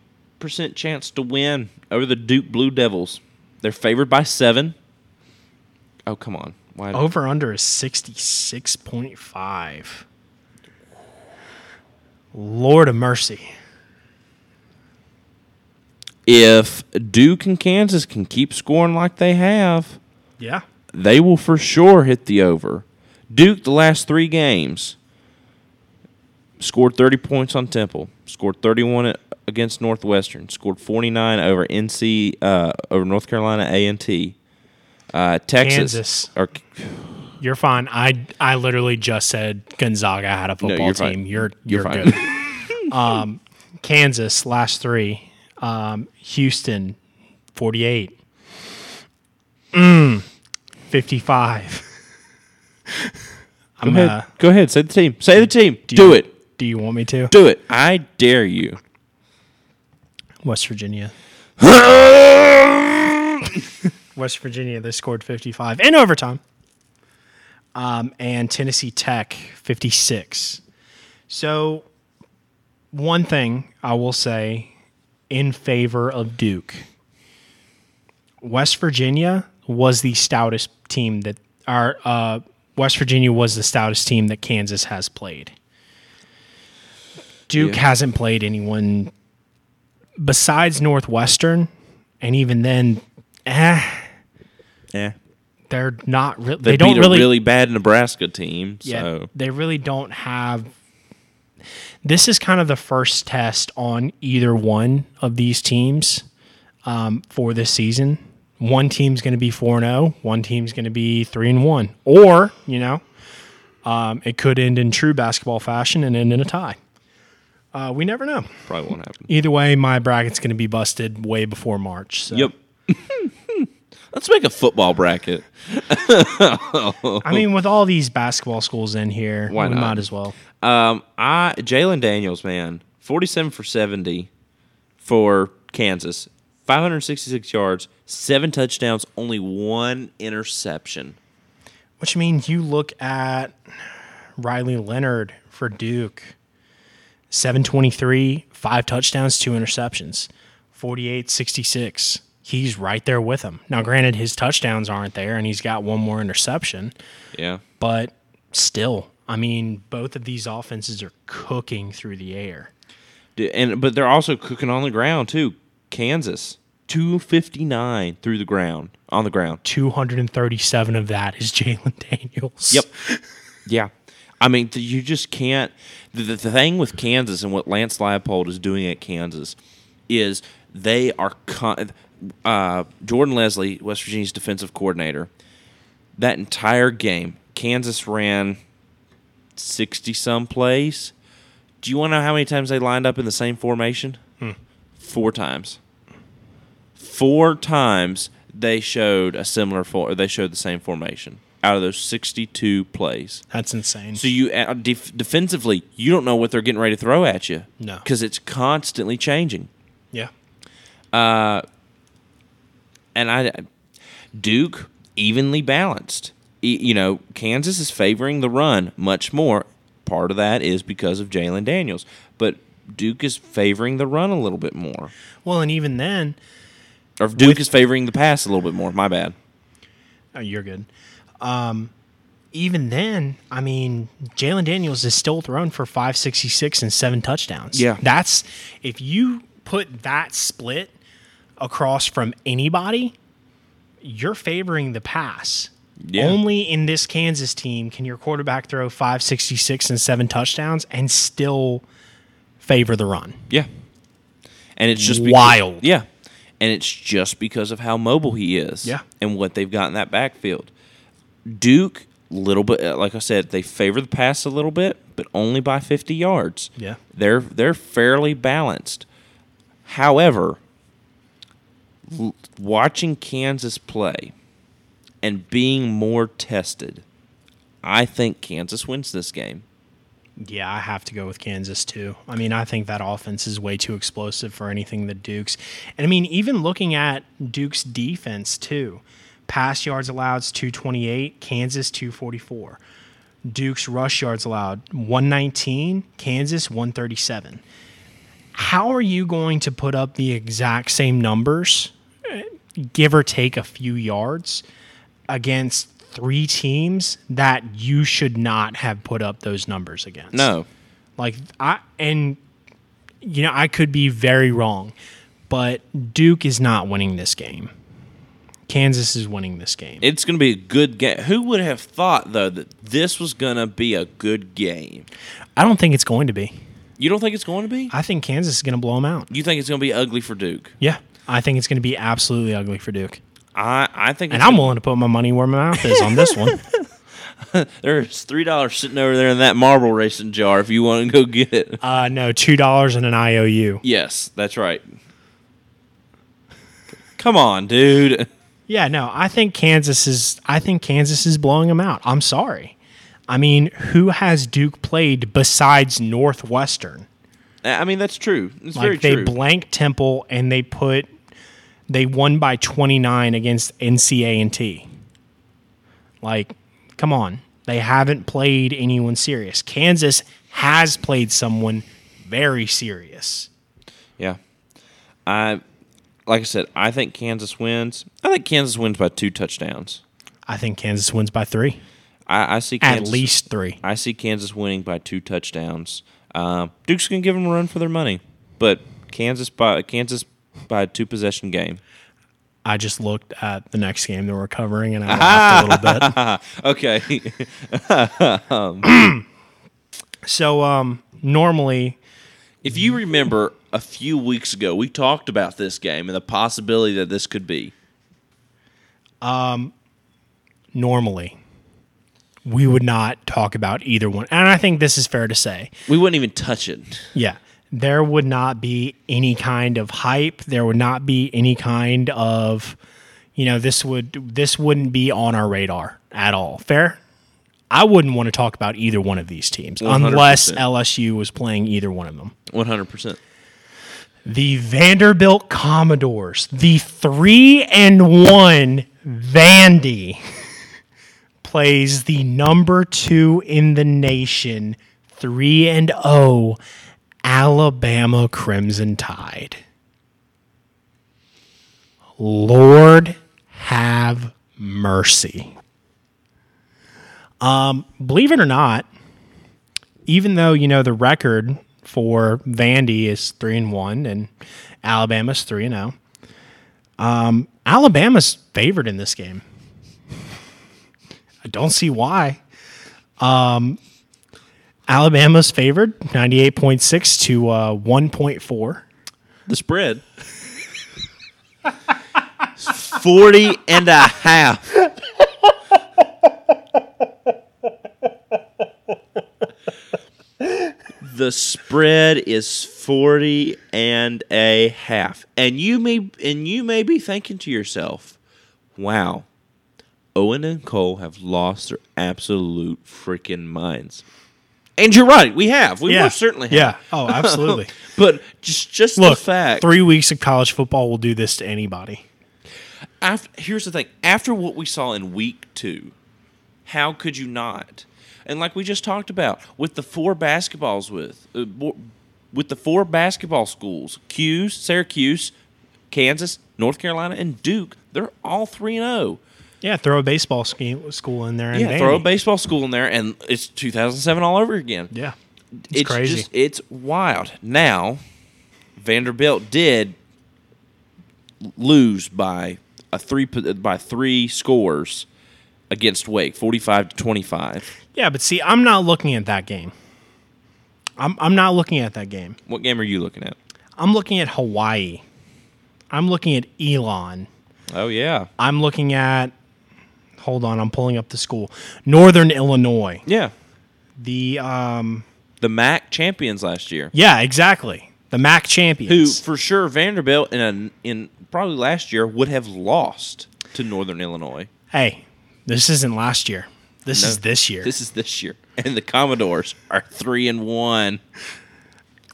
chance to win over the Duke Blue Devils. They're favored by seven. Oh, come on. Why? over under is sixty six point five. Lord of mercy. if Duke and Kansas can keep scoring like they have, Yeah, they will for sure hit the over. Duke, the last three games, scored 30 points on Temple, scored 31 against Northwestern, scored 49 over NC uh, over North Carolina A and T. Uh, Texas Kansas. or you're fine. I I literally just said Gonzaga had a football you're fine. team. You're You're you're, fine. good. (laughs) um, Kansas last three. Um, Houston, forty eight. Mm, fifty five. (laughs) I'm go ahead, uh, go ahead, say the team, say the team, do, you- it, Do you want me to? do it. I dare you. West Virginia. (laughs) West Virginia, they scored 55 in overtime. Um, and Tennessee Tech, 56. So, one thing I will say in favor of Duke West Virginia was the stoutest team that our uh, West Virginia was the stoutest team that Kansas has played. Duke Yeah. hasn't played anyone besides Northwestern, and even then, eh, Yeah, they're not. Re- they, they, don't beat really. a really bad Nebraska team. yeah, So they really don't have. This is kind of the first test on either one of these teams um, for this season. One team's going to be four and zero. One team's going to be three and one. Or you know, um, it could end in true basketball fashion and end in a tie. Uh, we never know. probably won't happen. Either way, my bracket's going to be busted way before March. So. Yep. (laughs) Let's make a football bracket. I mean, with all these basketball schools in here, Why we not? might as well. Um, I Jalon Daniels, man, forty-seven for seventy for Kansas, five hundred sixty-six yards, seven touchdowns, only one interception. Which means you look at Riley Leonard for Duke, 723, five touchdowns, two interceptions, 48 66. He's right there with him. Now, granted, his touchdowns aren't there and he's got one more interception, Yeah, but still, I mean, both of these offenses are cooking through the air. And but they're also cooking on the ground too. Kansas, two fifty-nine through the ground on the ground. 237 of that is (laughs) Jalon Daniels. Yep. yeah. I mean, you just can't. The, the, thing with Kansas and what Lance Leipold is doing at Kansas is they are. Con- uh, Jordan Lesley, West Virginia's defensive coordinator, that entire game, Kansas ran sixty some plays. Do you want to know how many times they lined up in the same formation? Four times. Four times they showed a similar for. They showed the same formation out of those sixty-two plays. That's insane. So you uh, def- defensively, you don't know what they're getting ready to throw at you. No. because it's constantly changing. yeah. and I Duke evenly balanced. E- You know, Kansas is favoring the run much more. Part of that is because of Jalon Daniels, but Duke is favoring the run a little bit more, Well, and even then, or Duke With- is favoring the pass a little bit more. My bad. oh, you're good. Um, even then, I mean, Jalon Daniels is still thrown for 566 and seven touchdowns. Yeah. That's if you put that split across from anybody, you're favoring the pass. Yeah. Only in this Kansas team can your quarterback throw 566 and seven touchdowns and still favor the run. Yeah, and it's just because- Wild. yeah, and it's just because of how mobile he is. Yeah. and what they've got in that backfield. Duke, little bit uh, like I said, they favor the pass a little bit, but only by fifty yards. Yeah. they're they're fairly balanced. However, l- watching Kansas play and being more tested, I think Kansas wins this game. Yeah, I have to go with Kansas too. I mean, I think that offense is way too explosive for anything that Duke's. And I mean, even looking at Duke's defense too. Pass yards allowed is 228, Kansas 244. Duke's rush yards allowed 119, Kansas 137. How are you going to put up the exact same numbers, give or take a few yards, against three teams that you should not have put up those numbers against? No, Like I and you know, I could be very wrong, but Duke is not winning this game. Kansas is winning this game. It's going to be a good game. Who would have thought though that this was going to be a good game? I don't think it's going to be. You don't think it's going to be? I think Kansas is going to blow them out. You think it's going to be ugly for Duke? Yeah. I think it's going to be absolutely ugly for Duke. I I think And I'm gonna- willing to put my money where my mouth is on this one. (laughs) (laughs) there's three dollars sitting over there in that marble racing jar if you want to go get it. Uh no, $2 and an IOU. Yes, that's right. Come on, dude. (laughs) Yeah, no, I think Kansas is I think Kansas is blowing them out. I'm sorry. I mean, who has Duke played besides Northwestern? I mean that's true. It's Like very they true. blanked Temple and they put they won by 29 against NCA and T. Like, come on. They haven't played anyone serious. Kansas has played someone very serious. yeah, I like I said. I think Kansas wins. I think Kansas wins by two touchdowns. I think Kansas wins by 3. I, I see At least 3. I see Kansas winning by two touchdowns. Um, Duke's gonna give them a run for their money, but Kansas by Kansas by a two possession game. I just looked at the next game that we're covering and I (laughs) laughed a little bit. Okay, (laughs) (clears throat) So um normally if you remember a few weeks ago, we talked about this game and the possibility that this could be. Um, normally we would not talk about either one. And I think this is fair to say. We wouldn't even touch it. Yeah. There would not be any kind of hype. There would not be any kind of, you know, this would this wouldn't be on our radar at all. Fair? I wouldn't want to talk about either one of these teams unless 100%. LSU was playing either one of them. One hundred percent. The Vanderbilt Commodores, the three and one Vandy, (laughs) plays the number two in the nation, three and O, Alabama Crimson Tide. Lord have mercy. Um, believe it or not, even though you know the record for Vandy is three and one and Alabama's three and zero, um, Alabama's favored in this game. I don't see why. Um, Alabama's favored ninety eight point six to uh, one point four. The spread. (laughs) 40 and a half. The spread is 40 and a half. And you may and you may be thinking to yourself, "Wow. Owen and Cole have lost their absolute freaking minds." And you're right, we have. We yeah, most certainly have. Yeah. Oh, absolutely. (laughs) But just just Look, the fact three weeks of college football will do this to anybody. after, here's the thing after what we saw in week two how could you not and like we just talked about with the four basketballs with uh, with the four basketball schools Q's, syracuse kansas north carolina and duke they're all 3 and 0 Yeah, throw a baseball scheme, school in there. And yeah throw a baseball school in there and it's 2007 all over again Yeah, it's, crazy. just it's wild. Now, Vanderbilt did lose by a three by three scores against Wake, forty-five to twenty-five. yeah, but see, I'm not looking at that game. I'm I'm not looking at that game. What game are you looking at? I'm looking at Hawaii. I'm looking at Elon. Oh yeah, I'm looking at. Hold on, I'm pulling up the school. Northern Illinois. yeah. The um. The MAC champions last year, Yeah, exactly. The MAC champions. who for sure Vanderbilt in a, in probably last year would have lost to Northern Illinois. hey, this isn't last year. This No, is this year. This is this year, (laughs) and the Commodores are three and one.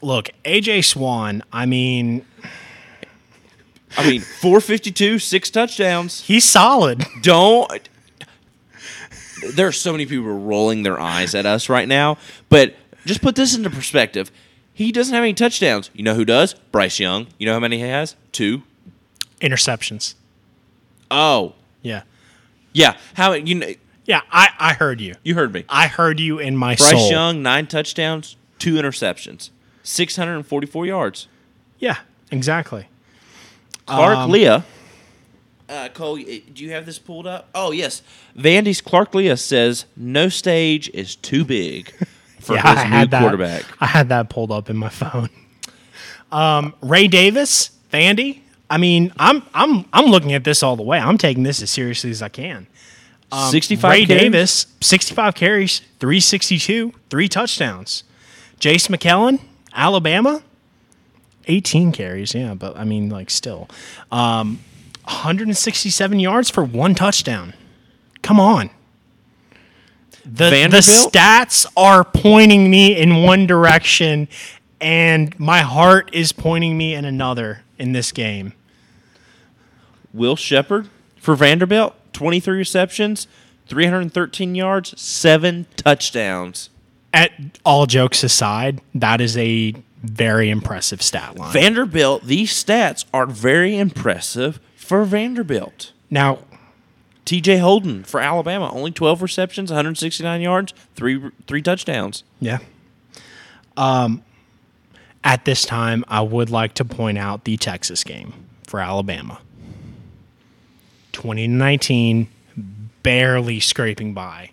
Look, AJ Swann. I mean, I mean, four fifty-two, six touchdowns. he's solid. (laughs) don't there are so many people rolling their eyes at us right now but just put this into perspective he doesn't have any touchdowns you know who does bryce young you know how many he has two Interceptions. oh Yeah. Yeah how you know Yeah, I, I heard you. you heard me I heard you in my bryce soul. young nine touchdowns two interceptions 644 yards Yeah, exactly. clark Um, lea uh, Cole, do you have this pulled up? Oh yes, Vandy's Clark Lea says no stage is too big for (laughs) yeah, his I new had that. quarterback. I had that pulled up in my phone. Um, Ray Davis, Vandy. I mean, I'm I'm I'm looking at this all the way. I'm taking this as seriously as I can. Um, 65 Ray carries? Davis, 65 carries, 362, three touchdowns. Jase McClellan, Alabama, 18 carries. Yeah, but I mean, like, still, um, 167 yards for one touchdown. Come on. The, the stats are pointing me in one direction, and my heart is pointing me in another in this game. Will Sheppard for Vanderbilt, 23 receptions, 313 yards, seven touchdowns. At all jokes aside, that is a very impressive stat line. Vanderbilt, these stats are very impressive for Vanderbilt. now, TJ Holden for Alabama, only 12 receptions, 169 yards, three three touchdowns. Yeah. Um, at this time, I would like to point out the Texas game for Alabama. 2019, barely scraping by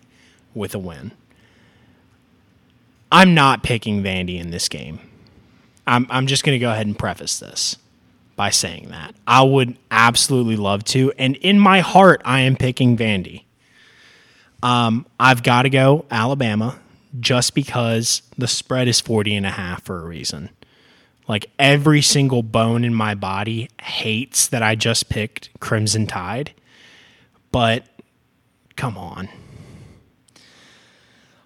with a win. I'm not picking Vandy in this game. I'm, I'm just going to go ahead and preface this by saying that. I would absolutely love to. And in my heart, I am picking Vandy. Um, I've got to go Alabama just because the spread is 40 and a half for a reason. Like every single bone in my body hates that I just picked Crimson Tide. But come on.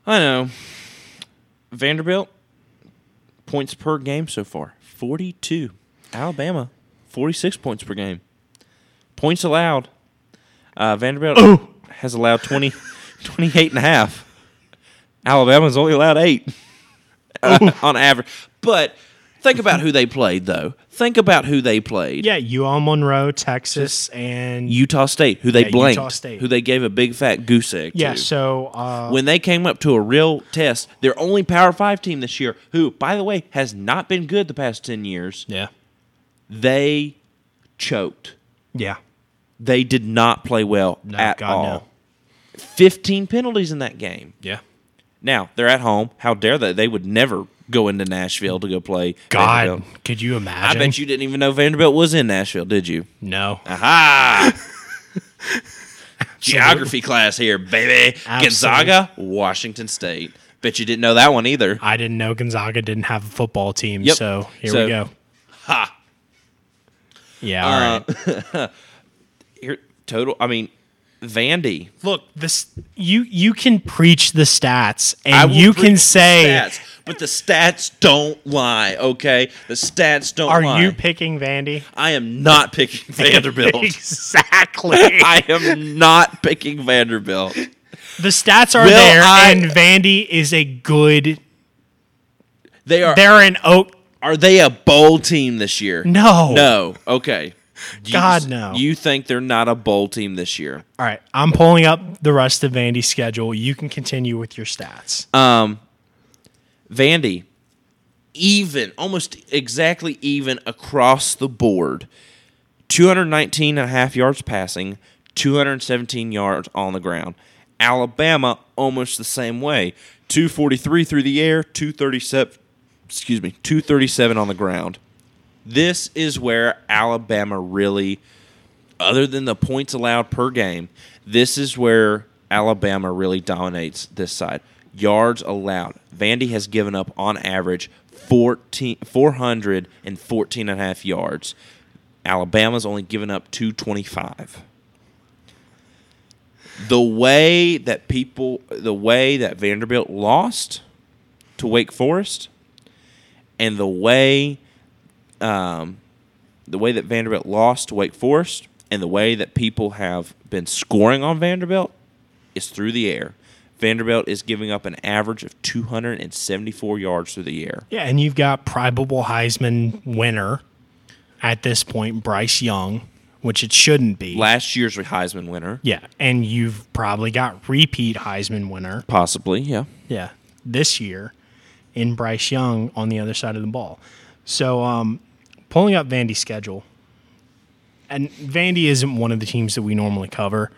I know. Vanderbilt, points per game so far 42. Alabama, 46 points per game. Points allowed. Uh, Vanderbilt has allowed 20, (laughs) 28 and a half. Alabama's only allowed eight uh, (laughs) on average. But think about who they played, though. Think about who they played. Yeah, UL Monroe, Texas, and Utah State, who they Yeah, blanked, Utah State. who they gave a big fat goose egg yeah. to. So uh, when they came up to a real test, their only Power Five team this year, who, by the way, has not been good the past 10 years, yeah, they choked. yeah, They did not play well No, at God, all. no. 15 penalties in that game. yeah. Now, they're at home. How dare they? They would never go into Nashville to go play. God, Vanderbilt. could you imagine? I bet you didn't even know Vanderbilt was in Nashville, did you? no. Aha! (laughs) Geography class here, baby. Absolutely. Gonzaga, Washington State. Bet you didn't know that one either. I didn't know Gonzaga didn't have a football team, Yep. so here So- we go. Ha. Yeah, all right. Uh, (laughs) Here, total. I mean, Vandy. Look, this you you can preach the stats and you can say, stats, but the stats don't lie. Okay, the stats don't lie. "Are lie. you picking Vandy?" I am not picking (laughs) Vanderbilt. exactly. (laughs) I am not picking Vanderbilt. the stats are Will there, I- and Vandy is a good. They are. They're an oak. Are they a bowl team this year? No, No. Okay. You- God, no. You think they're not a bowl team this year? All right, I'm pulling up the rest of Vandy's schedule. You can continue with your stats. Um, Vandy, even, almost exactly even across the board. 219 and a half yards passing, 217 yards on the ground. Alabama, almost the same way. 243 through the air, 237, excuse me, 237 on the ground. This is where Alabama really, other than the points allowed per game, this is where Alabama really dominates this side. Yards allowed. Vandy has given up on average 14, 414 and a half yards. Alabama's only given up 225. The way that people, the way that Vanderbilt lost to Wake Forest, and the way um, the way that Vanderbilt lost to Wake Forest and the way that people have been scoring on Vanderbilt is through the air. Vanderbilt is giving up an average of 274 yards through the air. Yeah, and you've got probable Heisman winner at this point, Bryce Young, which it shouldn't be. Last year's Heisman winner, yeah, and you've probably got repeat Heisman winner. possibly, yeah. Yeah, this year in Bryce Young on the other side of the ball. So, um, pulling up Vandy's schedule, and Vandy isn't one of the teams that we normally cover.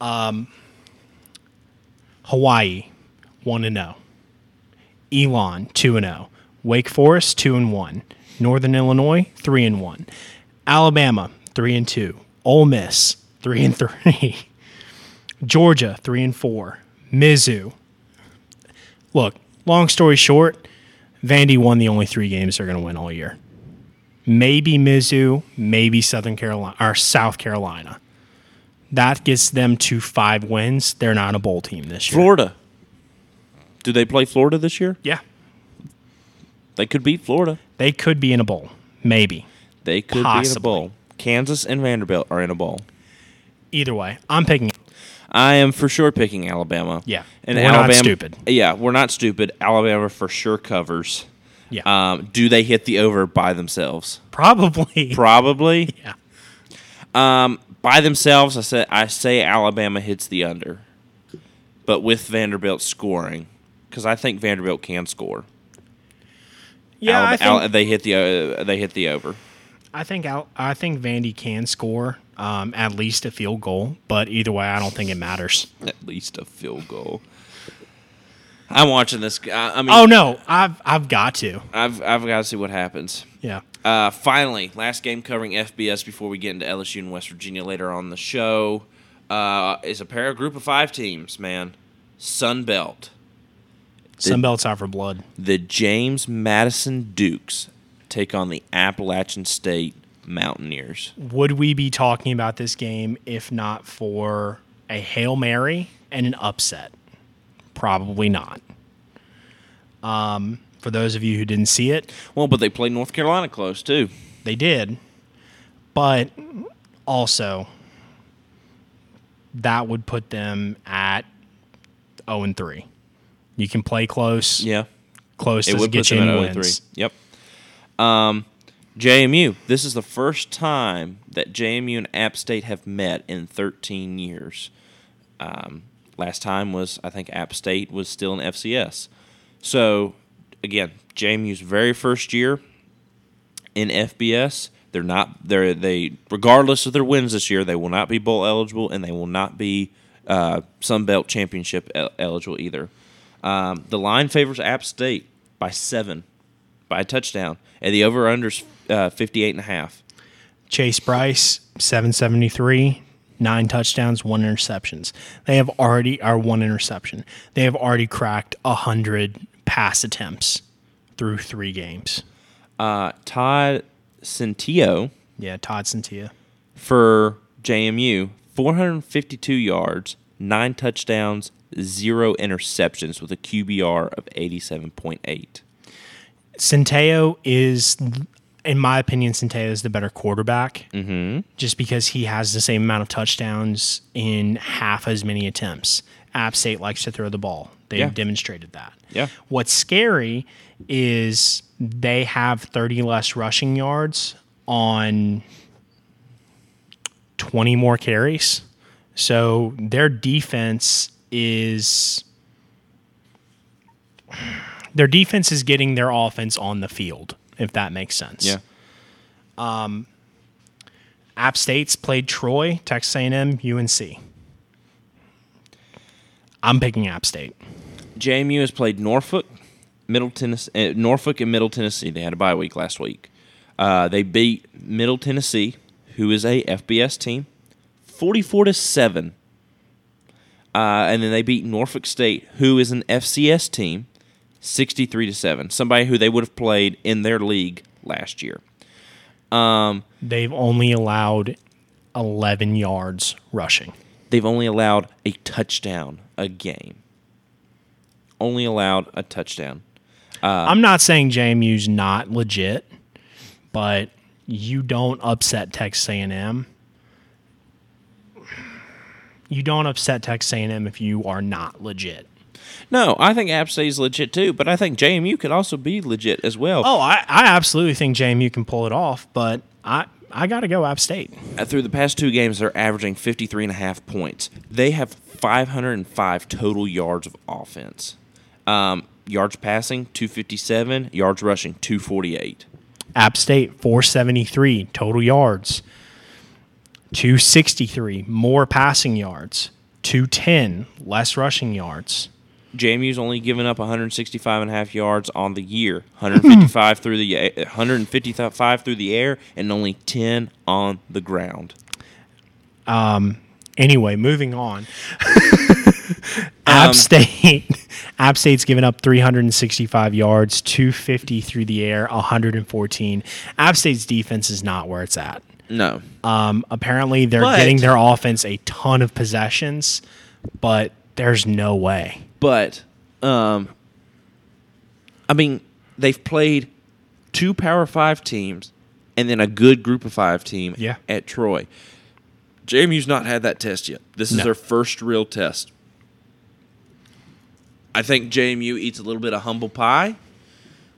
Um, Hawaii, one and zero. Elon, two and zero. Wake Forest, two and one. Northern Illinois, three and one. Alabama, three and two. Ole Miss, three and three. (laughs) Georgia, three and four. Mizzou, look, long story short, Vandy won the only three games they're going to win all year. Maybe Mizzou, maybe Southern Carolina or South Carolina. That gets them to five wins. They're not a bowl team this year. Florida. Do they play Florida this year? Yeah, They could beat Florida. they could be in a bowl. Maybe. They could be in a Possibly. bowl. Kansas and Vanderbilt are in a bowl. Either way, I'm picking. I am for sure picking Alabama. Yeah. and We're not Alabama, stupid. Yeah, we're not stupid. Alabama for sure covers. Yeah, Um, do they hit the over by themselves? probably. (laughs) Probably. yeah. Um, by themselves, I say I say Alabama hits the under, but with Vanderbilt scoring, because I think Vanderbilt can score. Yeah, I think, Al- they hit the uh, they hit the over. I think Al- I think Vandy can score um, at least a field goal, but either way, I don't think it matters. At least a field goal. I'm watching this. I I mean, Oh no, I've I've got to. I've I've got to see what happens. Yeah. Uh, finally, last game covering FBS before we get into LSU and West Virginia later on the show uh, is a pair of group of five teams. Man, Sun Belt, Sunbelt's out for blood. the James Madison Dukes take on the Appalachian State Mountaineers. Would we be talking about this game if not for a Hail Mary and an upset? Probably not. Um, for those of you who didn't see it, Well, but they played North Carolina close too. they did. But also that would put them at 0 and 3. You can play close. Yeah, Close it would get you any 0 wins. 3. Yep. Um, JMU. This is the first time that JMU and App State have met in 13 years. Um, last time was I think App State was still in FCS. So again, JMU's very first year in FBS. They're not. They're they regardless of their wins this year, they will not be bowl eligible and they will not be uh, Sun Belt Championship el- eligible either. Um, the line favors App State by seven, by a touchdown, and the over unders uh, 58 and a half. Chase Brice, 773. nine touchdowns, one interceptions. They have already are one interception. They have already cracked hundred pass attempts through three games. Uh, Todd Centeio Yeah, Todd Centeio. for JMU, 452 yards, nine touchdowns, zero interceptions with a QBR of 87.8. Centeio is, in my opinion, Centeio is the better quarterback. Mm-hmm. Just because he has the same amount of touchdowns in half as many attempts. App State likes to throw the ball. They've Yeah. demonstrated that. Yeah. What's scary is they have 30 less rushing yards on 20 more carries. So their defense is their defense is getting their offense on the field, if that makes sense. Yeah. Um, App State's played Troy, Texas A&M, UNC. I'm picking App State. JMU has played Norfolk, Middle Tennessee, uh, Norfolk and Middle Tennessee. They had a bye week last week. Uh, they beat Middle Tennessee, who is a FBS team, forty-four to seven. Uh, and then they beat Norfolk State, who is an FCS team, sixty-three to seven. Somebody who they would have played in their league last year. They've only allowed 11 yards rushing. They've only allowed a touchdown a game. Only allowed a touchdown. Uh, I'm not saying JMU's not legit, but you don't upset Texas A&M. You don't upset Texas A&M if you are not legit. No, I think App State is legit too, but I think JMU could also be legit as well. Oh, I, I absolutely think JMU can pull it off, but I I got to go App State. Uh, Through the past two games, they're averaging 53 and a half points. They have 505 total yards of offense. Um, yards passing, 257. Yards rushing, 248. App State 473 total yards. 263 more passing yards. 210 less rushing yards. JMU's only given up 165 and a half yards on the year, 155 through the 155 through the air, and only 10 on the ground. Um. Anyway, moving on. (laughs) App State (laughs) App State's given up 365 yards, 250 through the air, 114. App State's defense is not where it's at. No, Um, apparently, they're But- getting their offense a ton of possessions, but there's no way. But um, I mean, they've played two Power Five teams and then a good Group of Five team Yeah. at Troy. JMU's not had that test yet. This is No. their first real test. I think JMU eats a little bit of humble pie.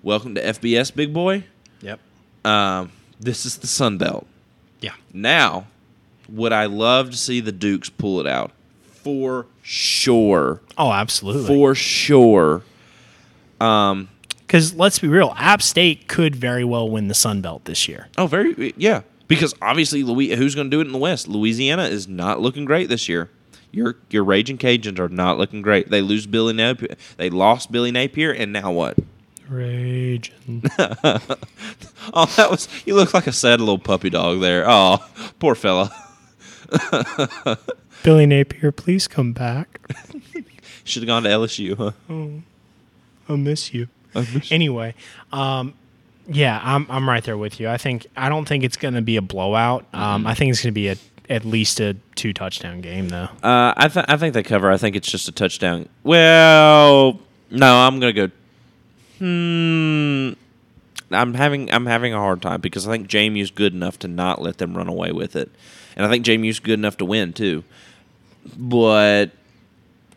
Welcome to FBS, big boy. Yep. Um, this is the Sun Belt. Yeah. Now, would I love to see the Dukes pull it out? For sure. Oh, absolutely. For sure. Um, Because let's be real, App State could very well win the Sun Belt this year. Oh, very yeah. Because obviously, Louis, who's going to do it in the West? Louisiana is not looking great this year. Your your Raging Cajuns are not looking great. They lose Billy Napier. They lost Billy Napier, and now what? Raging. (laughs) Oh, that was you look like a sad little puppy dog there. Oh, poor fella. (laughs) Billy Napier, please come back. (laughs) Should have gone to LSU, huh? I miss you. I miss you. Anyway, um, yeah, I'm I'm right there with you. I think I don't think it's going to be a blowout. Um, I think it's going to be a at least a two touchdown game though. Uh, I th- I think they cover. I think it's just a touchdown. Well, no, I'm gonna go. Hmm. I'm having I'm having a hard time because I think JMU's good enough to not let them run away with it, and I think JMU's good enough to win too. But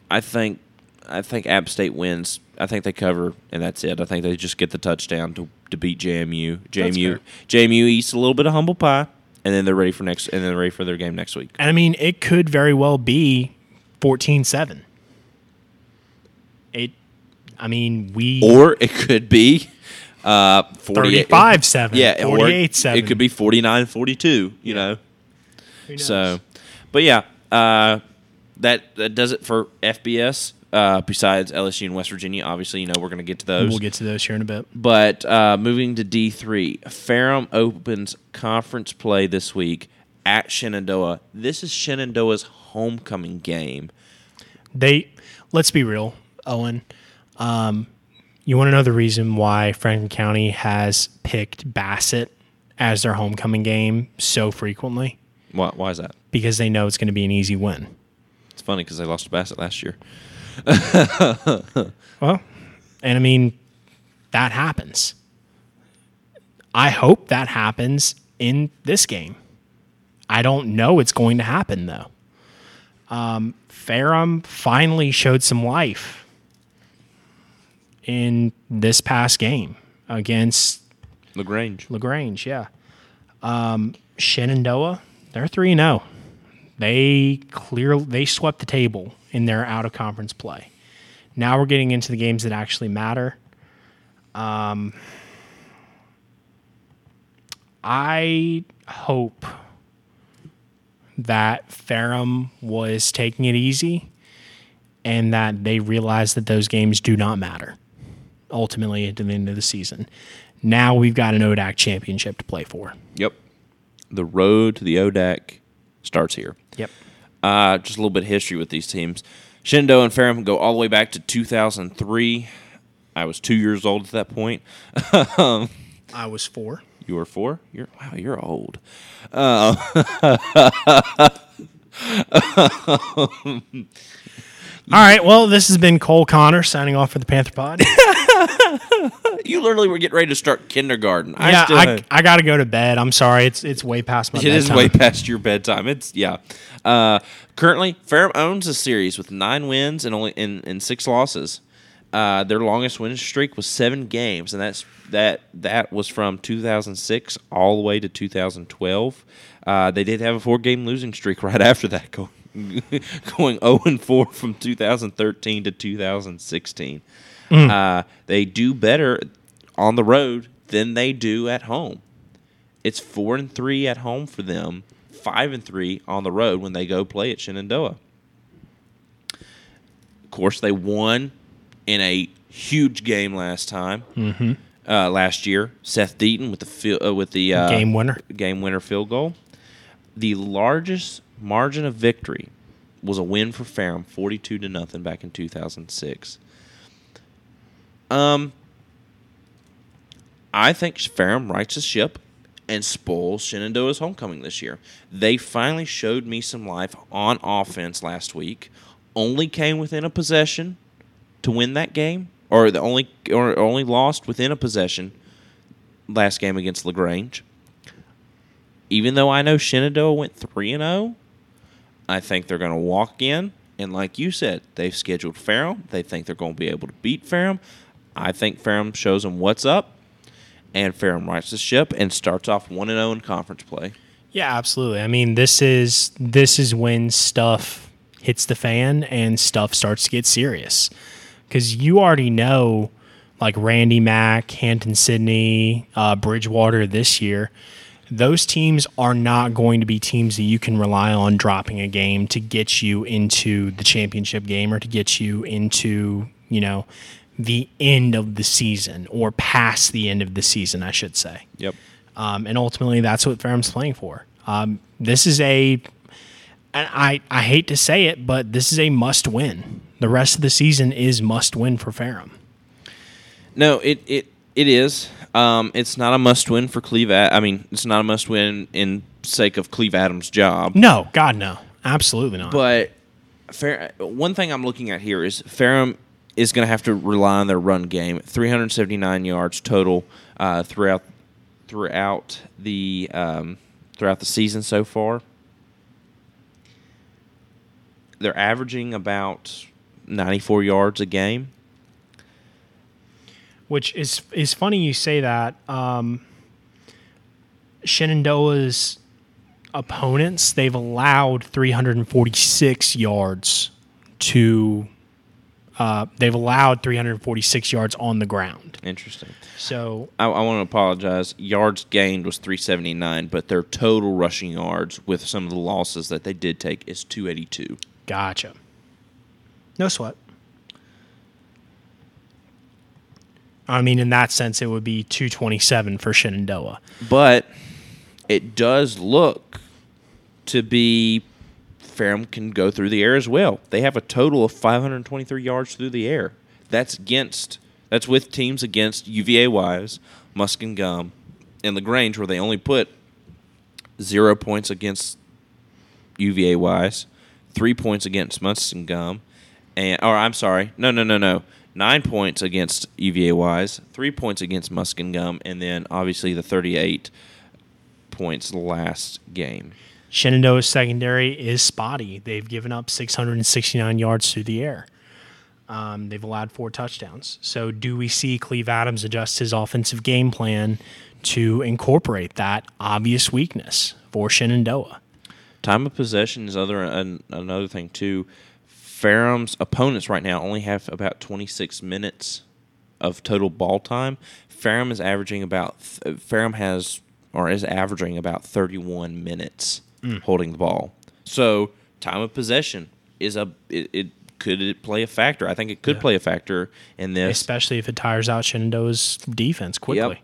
I think I think App State wins. I think they cover, and that's it. I think they just get the touchdown to, to beat JMU. JMU JMU eats a little bit of humble pie, and then they're ready for next, and then they're ready for their game next week. And I mean, it could very well be 14-7. It. I mean, we or it could be uh 48 35-7. yeah or 48-7. it could be 49-42 you know Who knows? so but yeah uh that that does it for fbs uh besides lsu and west virginia obviously you know we're going to get to those we'll get to those here in a bit. but uh moving to d3 ferrum opens conference play this week at Shenandoah. This is Shenandoah's homecoming game. They let's be real, Owen. Um, you want to know the reason why Franklin County has picked Bassett as their homecoming game so frequently? Why, why is that? Because they know it's going to be an easy win. It's funny because they lost to Bassett last year. (laughs) Well, and I mean, that happens. I hope that happens in this game. I don't know it's going to happen though. Um, Ferrum finally showed some life in this past game against Lagrange. Lagrange. Yeah, um, Shenandoah, they're three zero. They clear they swept the table in their out of conference play. Now we're getting into the games that actually matter. Um, I hope that Ferrum was taking it easy and that they realized that those games do not matter ultimately at the end of the season. Now we've got an ODAC championship to play for. Yep. The road to the ODAC starts here. Yep. Uh, just a little bit of history with these teams. Shindo and Ferrum go all the way back to 2003. I was two years old at that point. (laughs) I was four. You were four. You're wow. You're old. Uh, (laughs) (laughs) All right. Well, this has been Cole Connor signing off for the Panther Pod. (laughs) you literally were getting ready to start kindergarten. I yeah, still I, I got to go to bed. I'm sorry. It's it's way past my It is bedtime. way past your bedtime. It's yeah. Uh, currently, Ferrum owns the series with nine wins and only in, and six losses. Uh, their longest winning streak was seven games, and that's that that was from 2006 all the way to 2012. Uh, they did have a four game losing streak (laughs) right after that, going (laughs) going 0 and 4 from 2013 to 2016. Uh, they do better on the road than they do at home. It's four and three at home for them, five and three on the road when they go play at Shenandoah. Of course, they won in a huge game last time. Mm-hmm. Uh, last year, Seth Deaton with the uh, with the uh, Game winner. game winner field goal. The largest margin of victory was a win for Ferrum, forty-two to nothing, back in two thousand six. Um, I think Ferrum rights the ship and spoils Shenandoah's homecoming this year. They finally showed me some life on offense last week. Only came within a possession to win that game, or the only or only lost within a possession last game against Lagrange. Even though I know Shenandoah went three and zero, I think they're going to walk in and, like you said, they've scheduled Ferrum. They think they're going to be able to beat Ferrum. I think Ferrum shows them what's up, and Ferrum rights the ship and starts off one and zero in conference play. Yeah, absolutely. I mean, this is this is when stuff hits the fan and stuff starts to get serious. Cuz you already know like Randy Mack, Hampden-Sydney, uh, Bridgewater this year, those teams are not going to be teams that you can rely on dropping a game to get you into the championship game or to get you into, you know, the end of the season or past the end of the season, I should say. Yep. Um, and ultimately, that's what Ferrum's playing for. Um, this is a, and I, I hate to say it, but this is a must win. The rest of the season is must win for Ferrum. No, it it it is. Um, it's not a must win for Cleive. I mean, it's not a must win in sake of Cleive Adams' job. No, God, no. Absolutely not. But fair, one thing I'm looking at here is Ferrum is going to have to rely on their run game. 379 yards total uh, throughout throughout the um, throughout the season so far. They're averaging about 94 yards a game. Which is is funny you say that. Um, Shenandoah's opponents they've allowed 346 yards to. Uh, they've allowed 346 yards on the ground. Interesting. So I, I want to apologize. Yards gained was 379, but their total rushing yards with some of the losses that they did take is 282. Gotcha. No sweat. I mean, in that sense, it would be 227 for Shenandoah. But it does look to be Ferrum can go through the air as well. They have a total of 523 yards through the air. That's against that's with teams against UVA Wise, Muskingum, and Lagrange, where they only put zero points against UVA Wise, three points against Muskingum, and or I'm sorry, no, no, no, no, nine points against UVA Wise, three points against Muskingum, and then obviously the 38 points last game. Shenandoah's secondary is spotty. They've given up 669 yards through the air. Um, they've allowed four touchdowns. So, do we see Cleive Adams adjust his offensive game plan to incorporate that obvious weakness for Shenandoah? Time of possession is other an, another thing too. Ferrum's opponents right now only have about 26 minutes of total ball time. Ferrum is averaging about Ferrum has or is averaging about 31 minutes mm. holding the ball. So time of possession is a it, it could it play a factor. I think it could Yeah. play a factor in this. Especially if it tires out Shenandoah's defense quickly. Yep.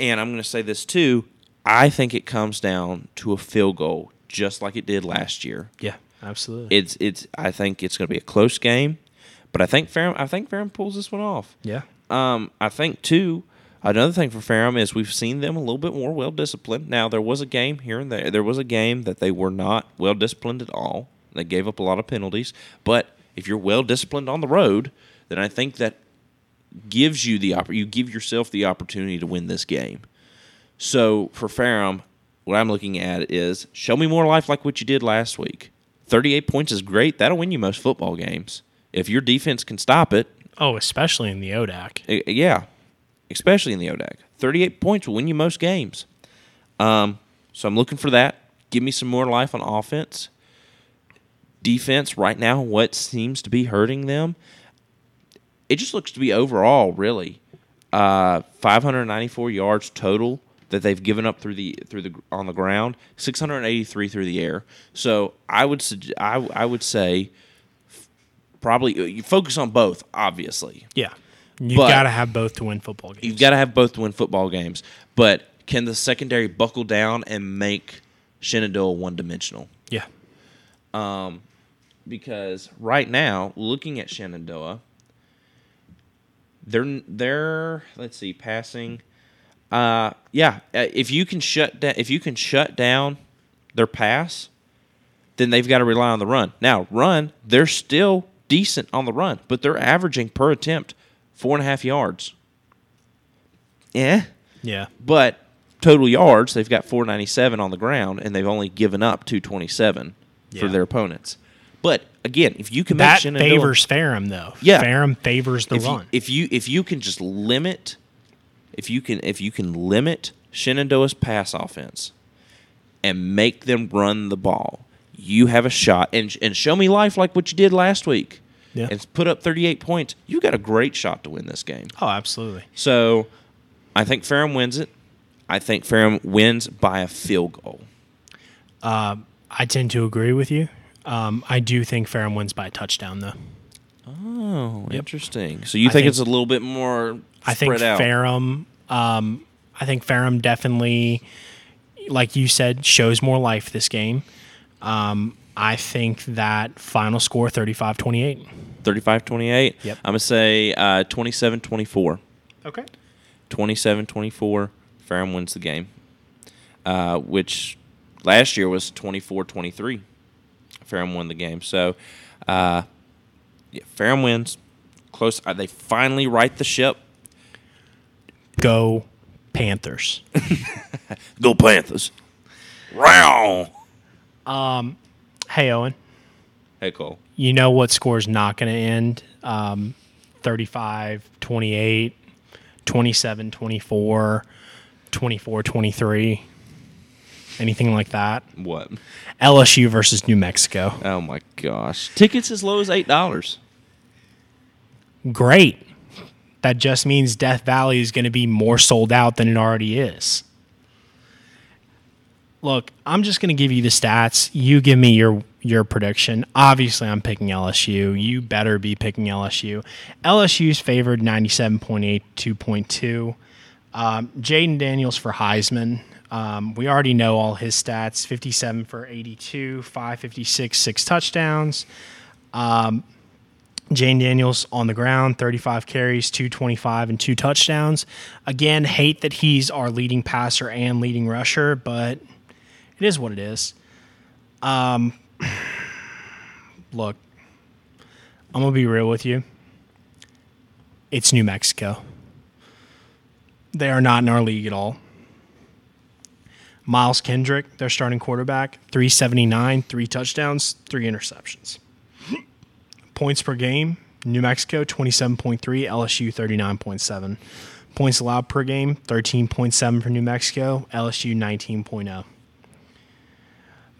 And I'm going to say this too. I think it comes down to a field goal, just like it did last year. Yeah, absolutely. It's it's. I think it's going to be a close game, but I think Ferrum. I think Ferrum pulls this one off. yeah. Um, I think too. Another thing for Ferrum is we've seen them a little bit more well disciplined. Now there was a game here and there. There was a game that they were not well disciplined at all. They gave up a lot of penalties. But if you're well disciplined on the road, then I think that gives you the oppor- you give yourself the opportunity to win this game. So for Ferrum, what I'm looking at is show me more life like what you did last week. 38 points is great. That'll win you most football games. If your defense can stop it, Oh, especially in the ODAC. Yeah, especially in the ODAC. 38 points will win you most games. Um, so I'm looking for that. Give me some more life on offense. Defense, right now, what seems to be hurting them, it just looks to be overall, really, uh, 594 yards total that they've given up through the through the on the ground, 683 through the air. So I would I, I would say probably uh, you focus on both, obviously. Yeah. You But- got to have both to win football games. You've got to have both to win football games. But can the secondary buckle down and make Shenandoah one dimensional? yeah. Because right now, looking at Shenandoah, they're they're let's see, passing. Uh, yeah, uh, if you can shut down if you can shut down their pass, then they've got to rely on the run. Now, run, they're still decent on the run, but they're averaging per attempt four and a half yards. Yeah. Yeah. But total yards, they've got 497 on the ground, and they've only given up 227 for their opponents. But again, if you can That favors Ferrum, though. Yeah. Ferrum favors the if run. you, if you if you can just limit, if you can if you can limit Shenandoah's pass offense, and make them run the ball, you have a shot. And and show me life like what you did last week, Yeah. and put up 38 points. You got a great shot to win this game. oh, absolutely. So I think Ferrum wins it. I think Ferrum wins by a field goal. I tend to agree with you. Um, I do think Ferrum wins by a touchdown, though. Oh, interesting. So you think, think- it's a little bit more I think spread out? Ferrum. Um, I think Ferrum definitely, like you said, shows more life this game. Um, I think that final score 35-28. 35-28. Yep. I'm going to say uh, 27-24. Okay. 27-24. Ferrum wins the game, uh, which last year was 24-23. Ferrum won the game. So uh, yeah, Ferrum wins. Close. Uh, they finally right the ship. Go Panthers. (laughs) Go Panthers. Row. hey, Owen. Hey, Cole. You know what score is not going to end? Um, 35 28, 27 24, 24 23. Anything like that? What? LSU versus New Mexico. Oh my gosh! Tickets as low as eight dollars. Great. That just means Death Valley is going to be more sold out than it already is. Look, I'm just going to give you the stats. You give me your your prediction. Obviously, I'm picking LSU. You better be picking LSU. LSU's favored 97.8, 2.2. Um, Jayden Daniels for Heisman. Um, we already know all his stats 57 for 82, 556, six touchdowns. Um, Jane Daniels on the ground, 35 carries, 225, and two touchdowns. Again, hate that he's our leading passer and leading rusher, but it is what it is. Um, look, I'm going to be real with you. It's New Mexico. They are not in our league at all. Miles Kendrick, their starting quarterback, 379, three touchdowns, three interceptions. Points per game, New Mexico 27.3, LSU 39.7. Points allowed per game, 13.7 for New Mexico, LSU 19.0.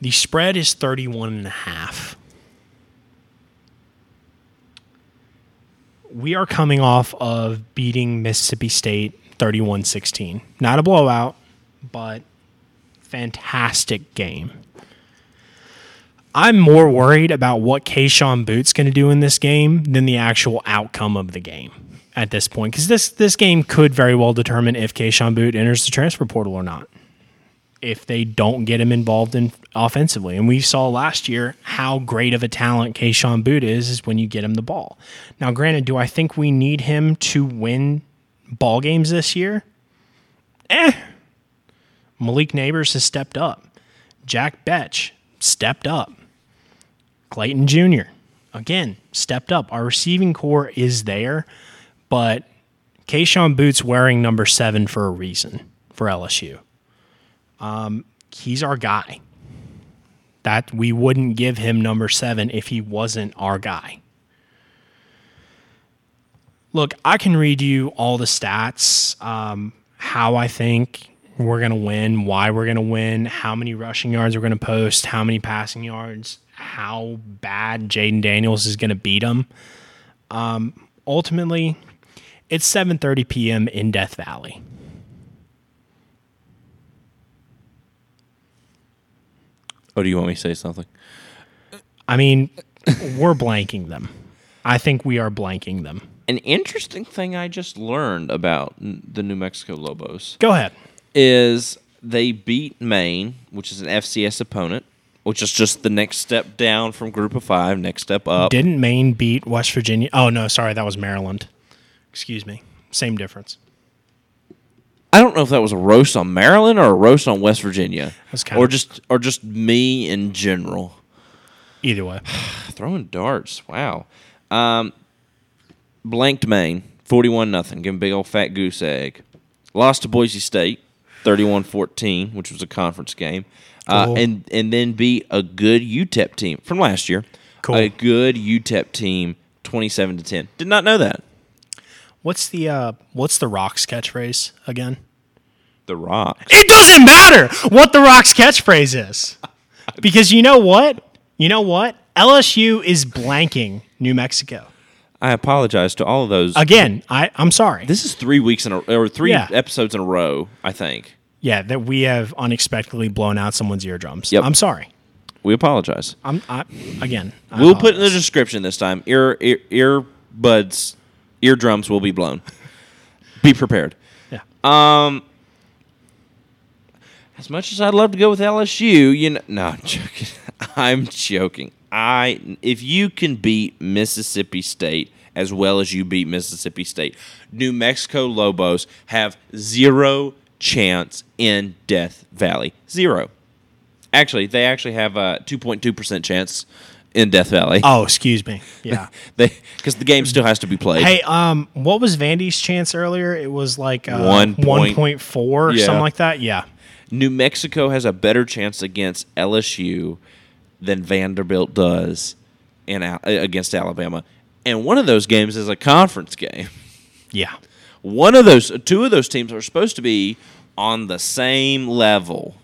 The spread is 31 and a half. We are coming off of beating Mississippi State 31 16. Not a blowout, but fantastic game. I'm more worried about what Kayshon Boutte's going to do in this game than the actual outcome of the game at this point, because this this game could very well determine if Kayshon Boutte enters the transfer portal or not. If they don't get him involved in offensively, and we saw last year how great of a talent Kayshon Boutte is, is when you get him the ball. Now, granted, do I think we need him to win ball games this year? Eh. Malik Nabers has stepped up. Jack Bech stepped up. Clayton Jr. again stepped up. Our receiving core is there, but Kayshon Boutte's wearing number seven for a reason for LSU. Um, he's our guy. That we wouldn't give him number seven if he wasn't our guy. Look, I can read you all the stats, um, how I think we're going to win, why we're going to win, how many rushing yards we're going to post, how many passing yards, how bad Jayden Daniels is going to beat them. Um, ultimately, it's 7:30 p.m. in Death Valley. Oh, do you want me to say something? I mean, we're blanking them. I think we are blanking them. An interesting thing I just learned about the New Mexico Lobos Go ahead. Is they beat Maine, which is an FCS opponent, which is just the next step down from Group of Five, next step up. Didn't Maine beat West Virginia? Oh no, sorry, that was Maryland. Excuse me. Same difference. I don't know if that was a roast on Maryland or a roast on West Virginia, or just or just me in general. Either way. (sighs) Throwing darts. Wow. Um, blanked Maine, 41 nothing. Give big old fat goose egg. Lost to Boise State, 31-14, which was a conference game. Uh, Cool. and and then beat a good UTEP team from last year. Cool. A good UTEP team, 27 to 10. Did not know that. What's the uh what's the Rocks catchphrase again? The Rock. It doesn't matter what the Rocks catchphrase is. (laughs) Because you know what? You know what? LSU is blanking New Mexico. I apologize to all of those. Again, I, I'm sorry. this is three weeks in a or three Yeah. episodes in a row. I think yeah, that we have unexpectedly blown out someone's eardrums. Yep. I'm sorry. we apologize. I'm I, again. I We'll put in the apologize. description this time. Ear, ear earbuds, eardrums will be blown. (laughs) be prepared. Yeah. Um, as much as I'd love to go with LSU, you know, no, I'm joking. (laughs) I'm joking. I if you can beat Mississippi State as well as you beat Mississippi State, New Mexico Lobos have zero chance in Death Valley. Zero. Actually, they actually have a 2.2 percent chance in Death Valley. oh, excuse me. (laughs) Yeah. They because the game still has to be played. Hey, um, what was Vandy's chance earlier? It was like uh, One point- one point four, Yeah. something like that. Yeah. New Mexico has a better chance against LSU than Vanderbilt does in against Alabama. And one of those games is a conference game. Yeah. One of those two of those teams are supposed to be on the same level.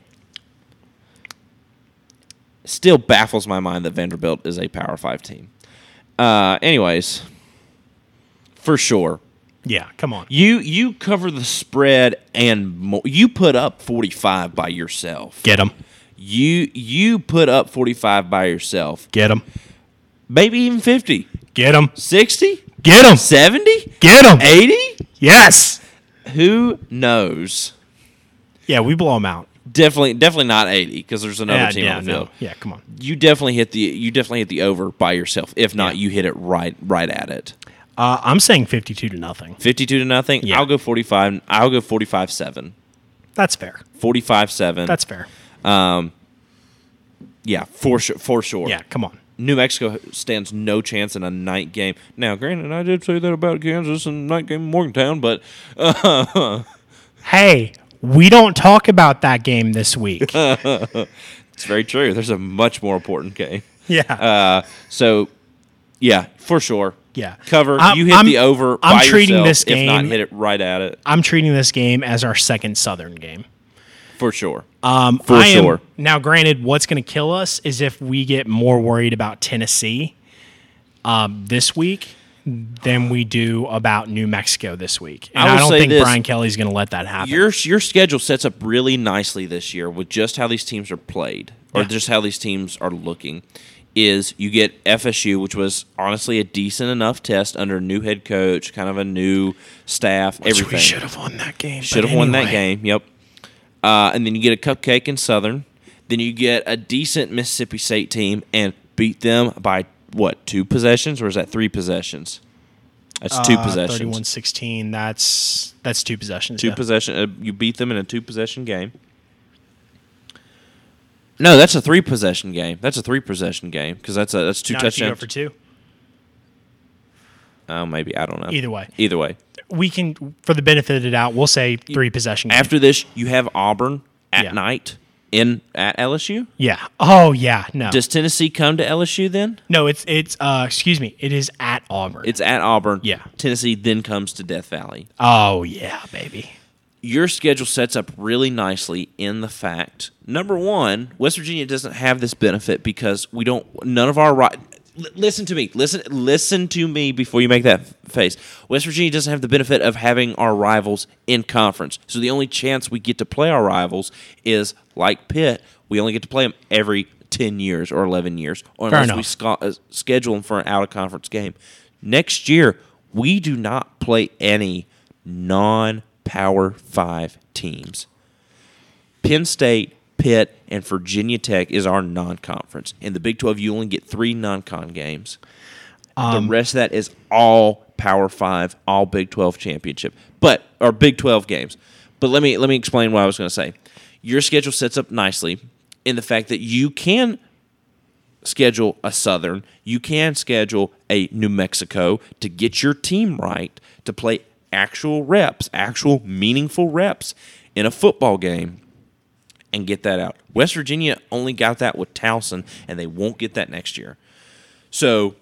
Still baffles my mind that Vanderbilt is a Power 5 team. Uh, anyways, for sure. Yeah. Come on. You you cover the spread and mo- you put up 45 by yourself. Get them. You you put up 45 by yourself. Get them. Maybe even 50. Get him. 60? Get him. 70? Get him. 80? Yes. Who knows? Yeah, we blow them out. definitely definitely not 80 because there's another yeah, team yeah, on the no. field. Yeah, come on. You definitely hit the you definitely hit the over by yourself. If not, Yeah. you hit it right right at it. Uh, I'm saying 52 to nothing. 52 to nothing. Yeah. I'll go 45. I'll go 45 7. That's fair. 45 7. That's fair. Um, yeah, for sure for sure. Yeah, come on. New Mexico stands no chance in a night game. Now, granted, I did say that about Kansas and night game in Morgantown, but (laughs) Hey, we don't talk about that game this week. (laughs) it's very true. There's a much more important game. yeah. Uh, so, yeah, for sure. Yeah. Cover. I'm- you hit I'm- the over. I'm treating yourself, this If not, hit it right at it. I'm treating this game as our second Southern game. For sure. Um, For I am- sure. now, granted, what's going to kill us is if we get more worried about Tennessee um, this week than we do about New Mexico this week. And I I, will don't say think this. Brian Kelly's going to let that happen. Your your schedule sets up really nicely this year with just how these teams are played, or Yeah. just how these teams are looking. Is you get FSU, which was honestly a decent enough test under a new head coach, kind of a new staff, Which everything. We should have won that game. Should have won that game. Yep. Uh, and then you get a cupcake in Southern. Then you get a decent Mississippi State team and beat them by what two possessions or is that three possessions? That's two Uh, possessions. 31-16. That's that's two possessions. Two yeah. possession. Uh, you beat them in a two possession game. No, that's a three possession game. That's a three possession game because that's a that's two Not if you go touchdowns. for two. Oh, maybe I don't know. Either way. Either way. We can, for the benefit of the doubt, we'll say three possession. game. After this, you have Auburn at Yeah. night in at LSU. yeah. Oh yeah. No. Does Tennessee come to LSU then? no. It's it's. Uh, excuse me. It is at Auburn. It's at Auburn. Yeah. Tennessee then comes to Death Valley. oh yeah, baby. Your schedule sets up really nicely in the fact number one, West Virginia doesn't have this benefit because we don't. None of our right. Li- Listen to me. Listen. Listen to me before you make that face. West Virginia doesn't have the benefit of having our rivals in conference. So the only chance we get to play our rivals is like Pitt. We only get to play them every ten years or eleven years, or unless we sco- uh, schedule them for an out of conference game. Next year, we do not play any non Power Five teams. Penn State, Pitt, and Virginia Tech is our non conference. In the Big 12, you only get three non con games. the um, rest of that is all Power Five, all Big 12 championship, but or Big 12 games. But let me let me explain what I was going to say. Your schedule sets up nicely in the fact that you can schedule a Southern, you can schedule a New Mexico to get your team right to play actual reps, actual meaningful reps in a football game and get that out. West Virginia only got that with Towson, and they won't get that next year. So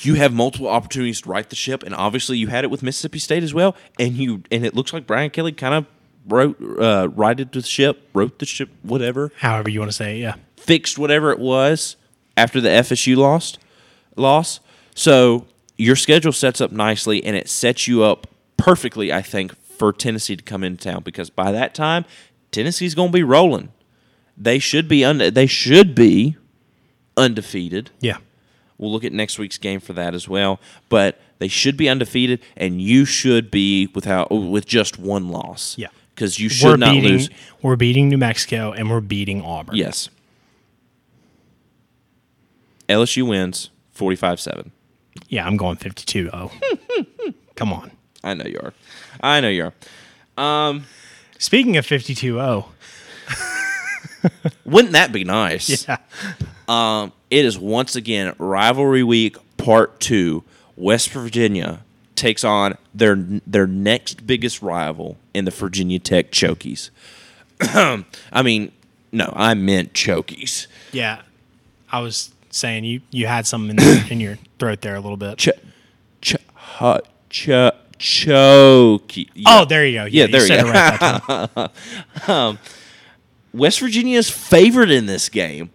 you have multiple opportunities to right the ship, and obviously you had it with Mississippi State as well. And you and it looks like Brian Kelly kind of wrote uh, righted the ship, wrote the ship, whatever However you want to say it. Yeah. fixed whatever it was after the FSU lost loss. So your schedule sets up nicely and it sets you up perfectly, I think, for Tennessee to come into town because by that time Tennessee's going to be rolling. They should be un- they should be undefeated. Yeah. We'll look at next week's game for that as well, but they should be undefeated and you should be without with just one loss. Yeah. Cuz you should we're not beating lose. we're beating New Mexico and we're beating Auburn. Yes. LSU wins 45-7. Yeah, I'm going 52 0. (laughs) Come on. I know you are. I know you are. Um, Speaking of 52 0. (laughs) Wouldn't that be nice? Yeah. Um, it is once again rivalry week part two. West Virginia takes on their their next biggest rival in the Virginia Tech Chokies. (clears throat) I mean, no, I meant Chokies. Yeah. I was saying you you had something in, the, in your throat there a little bit. Ch- ch- ch- Choky. Oh, there you go. Yeah, there you go. right time. (laughs) Um, West Virginia is favored in this game.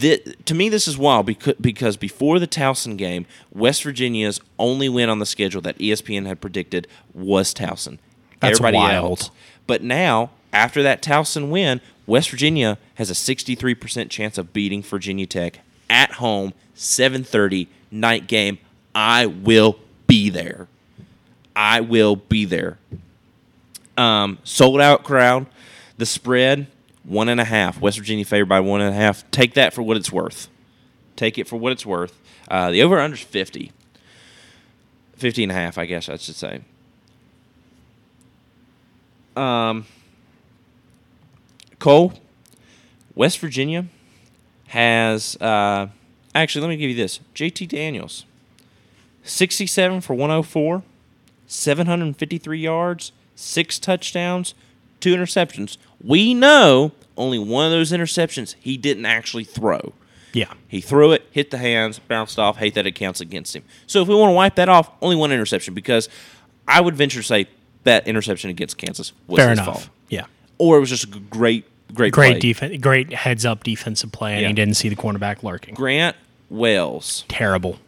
To me, this is wild because, because before the Towson game, West Virginia's only win on the schedule that ESPN had predicted was Towson. That's Everybody wild. else. But now, after that Towson win, West Virginia has a 63% chance of beating Virginia Tech at home, 7:30 night game. I will be there. I will be there um, sold out crowd. The spread one and a half. West Virginia favored by one and a half. Take that for what it's worth. Take it for what it's worth. Uh, the over under is 50. 50 and a half, I guess I should say. Um, Cole, West Virginia has. Uh, actually, let me give you this JT Daniels, 67 for 104, 753 yards, six touchdowns, two interceptions. We know only one of those interceptions he didn't actually throw. Yeah. He threw it, hit the hands, bounced off. Hate that it counts against him. So if we want to wipe that off, only one interception because I would venture to say that interception against Kansas was Fair his enough. fault, Yeah. or it was just a great, great, Great defense. Great heads up defensive play, and Yeah. he didn't see the cornerback lurking. Grant Wells, Terrible.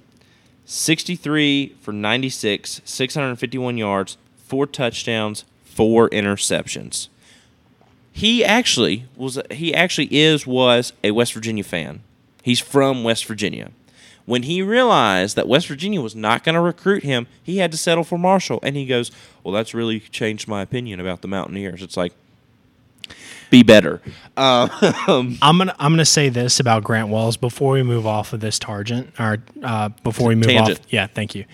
63 for 96, 651 yards, four touchdowns, four interceptions. He actually was he actually is was a West Virginia fan. He's from West Virginia. When he realized that West Virginia was not going to recruit him, he had to settle for Marshall and he goes, "Well, that's really changed my opinion about the Mountaineers." It's like be better. Um, (laughs) I'm gonna I'm gonna say this about Grant Wells before we move off of this tangent or uh, before we move Tangent. off. Yeah, thank you.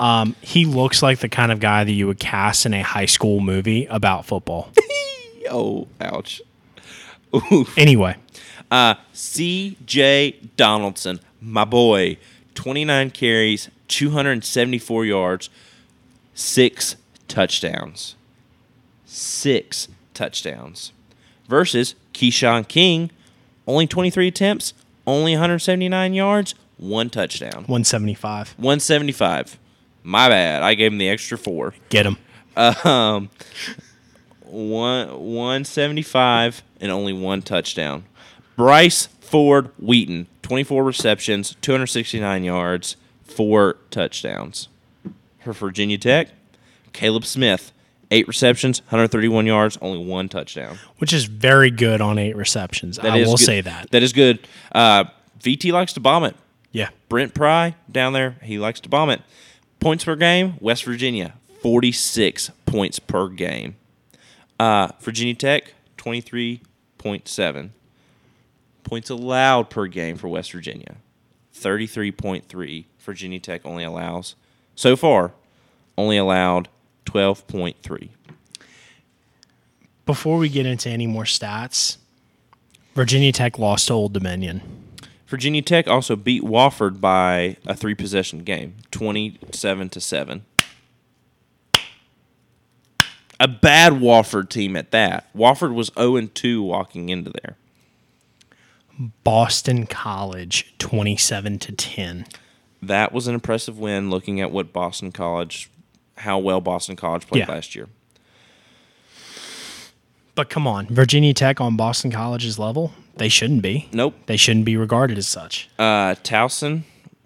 Um, he looks like the kind of guy that you would cast in a high school movie about football. (laughs) oh, ouch. anyway, Uh, C.J. Donaldson, my boy, 29 carries, 274 yards, six touchdowns. Six touchdowns. Versus Keshawn King, only 23 attempts, only 179 yards, one touchdown. 175. 175. My bad. I gave him the extra four. Get him. Um, one 175 and only one touchdown. Bryce Ford Wheaton, 24 receptions, 269 yards, four touchdowns. For Virginia Tech, Kaleb Smith, eight receptions, 131 yards, only one touchdown. Which is very good on eight receptions. That I is will good- say that. That is good. Uh, VT likes to bomb it. Yeah. Brent Pry down there, he likes to bomb it. Points per game, West Virginia, 46 points per game. Uh, Virginia Tech, 23.7. Points allowed per game for West Virginia, 33.3. Virginia Tech only allows, so far, only allowed 12.3. Before we get into any more stats, Virginia Tech lost to Old Dominion. Virginia Tech also beat Wofford by a three possession game, 27 to 7. A bad Wofford team at that. Wofford was 0 2 walking into there. Boston College 27 to 10. That was an impressive win looking at what Boston College, how well Boston College played Yeah. last year. But come on, Virginia Tech on Boston College's level? They shouldn't be. Nope. They shouldn't be regarded as such. Uh, Towson,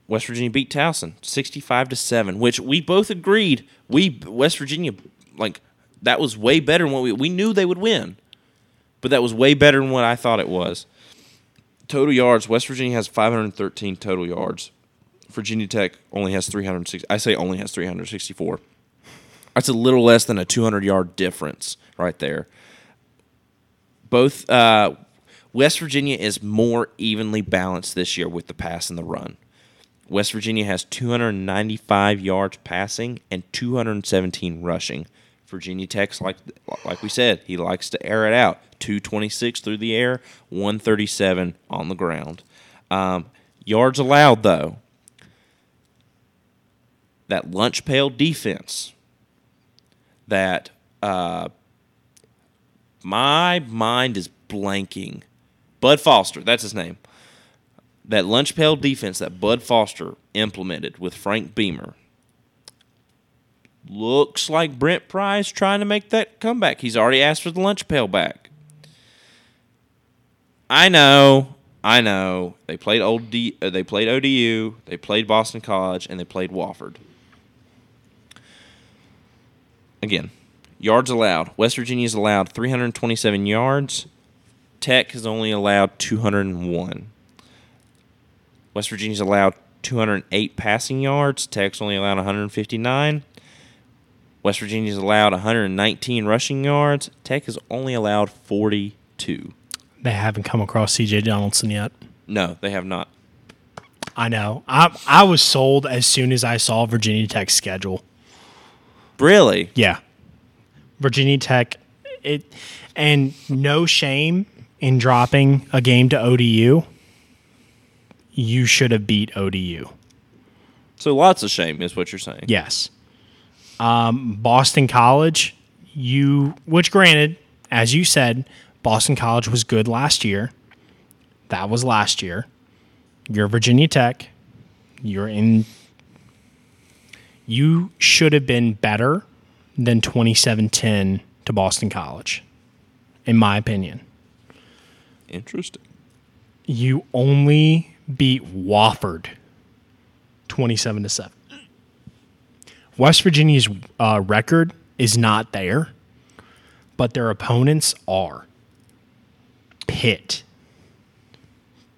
West Virginia beat Towson 65 to 7, which we both agreed. We, West Virginia, like, that was way better than what we, we knew they would win. But that was way better than what I thought it was. Total yards, West Virginia has 513 total yards. Virginia Tech only has 360. I say only has 364. That's a little less than a 200 yard difference right there. Both uh, West Virginia is more evenly balanced this year with the pass and the run. West Virginia has 295 yards passing and 217 rushing. Virginia Tech's like like we said, he likes to air it out. 226 through the air, 137 on the ground. Um, yards allowed though. That lunch pail defense. That uh, my mind is blanking. Bud Foster, that's his name. That lunch pail defense that Bud Foster implemented with Frank Beamer. Looks like Brent Pry's trying to make that comeback. He's already asked for the lunch pail back. I know, I know. They played old D, uh, they played ODU, they played Boston College, and they played Wofford. Again, yards allowed. West Virginia's allowed 327 yards. Tech has only allowed 201. West Virginia's allowed 208 passing yards. Tech's only allowed 159. West Virginia's allowed 119 rushing yards. Tech has only allowed 42. They haven't come across CJ Donaldson yet. No, they have not. I know. I I was sold as soon as I saw Virginia Tech's schedule. Really? Yeah. Virginia Tech it and no shame in dropping a game to ODU. You should have beat ODU. So lots of shame is what you're saying. Yes. Um, Boston College, you which granted, as you said, Boston College was good last year. That was last year. You're Virginia Tech. You're in you should have been better than 27-10 to Boston College in my opinion. Interesting. You only beat Wofford 27 to 7. West Virginia's uh, record is not there, but their opponents are Pitt,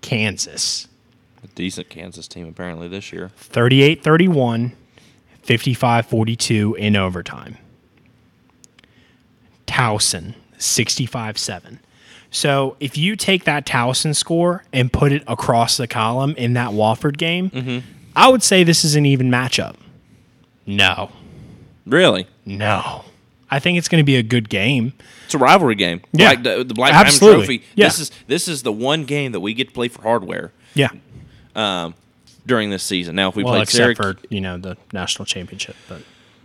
Kansas, A decent Kansas team apparently this year. 38 31, 55 42 in overtime. Towson, 65 7. So if you take that Towson score and put it across the column in that Wofford game, mm-hmm. I would say this is an even matchup. No, Really? no. I think it's going to be a good game. It's a rivalry game. Yeah. Like the, the Black Absolutely. Diamond Trophy. Yeah. This is this is the one game that we get to play for hardware Yeah. Um, during this season. Now, if we Well, played except Syracuse for, you know, the national championship, but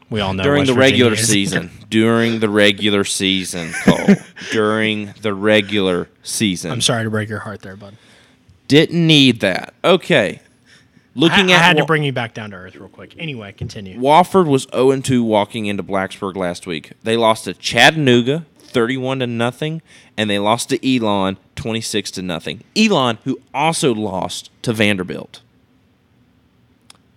we all know during the regular season, (laughs) during the regular season, Cole, (laughs) during the regular season, I'm sorry to break your heart there, bud. didn't need that. Okay, I, looking I at had to bring you back down to earth real quick. Anyway, continue. Wofford was 0 2 walking into Blacksburg last week. They lost to Chattanooga 31 to nothing, and they lost to Elon 26 to nothing. Elon, who also lost to Vanderbilt.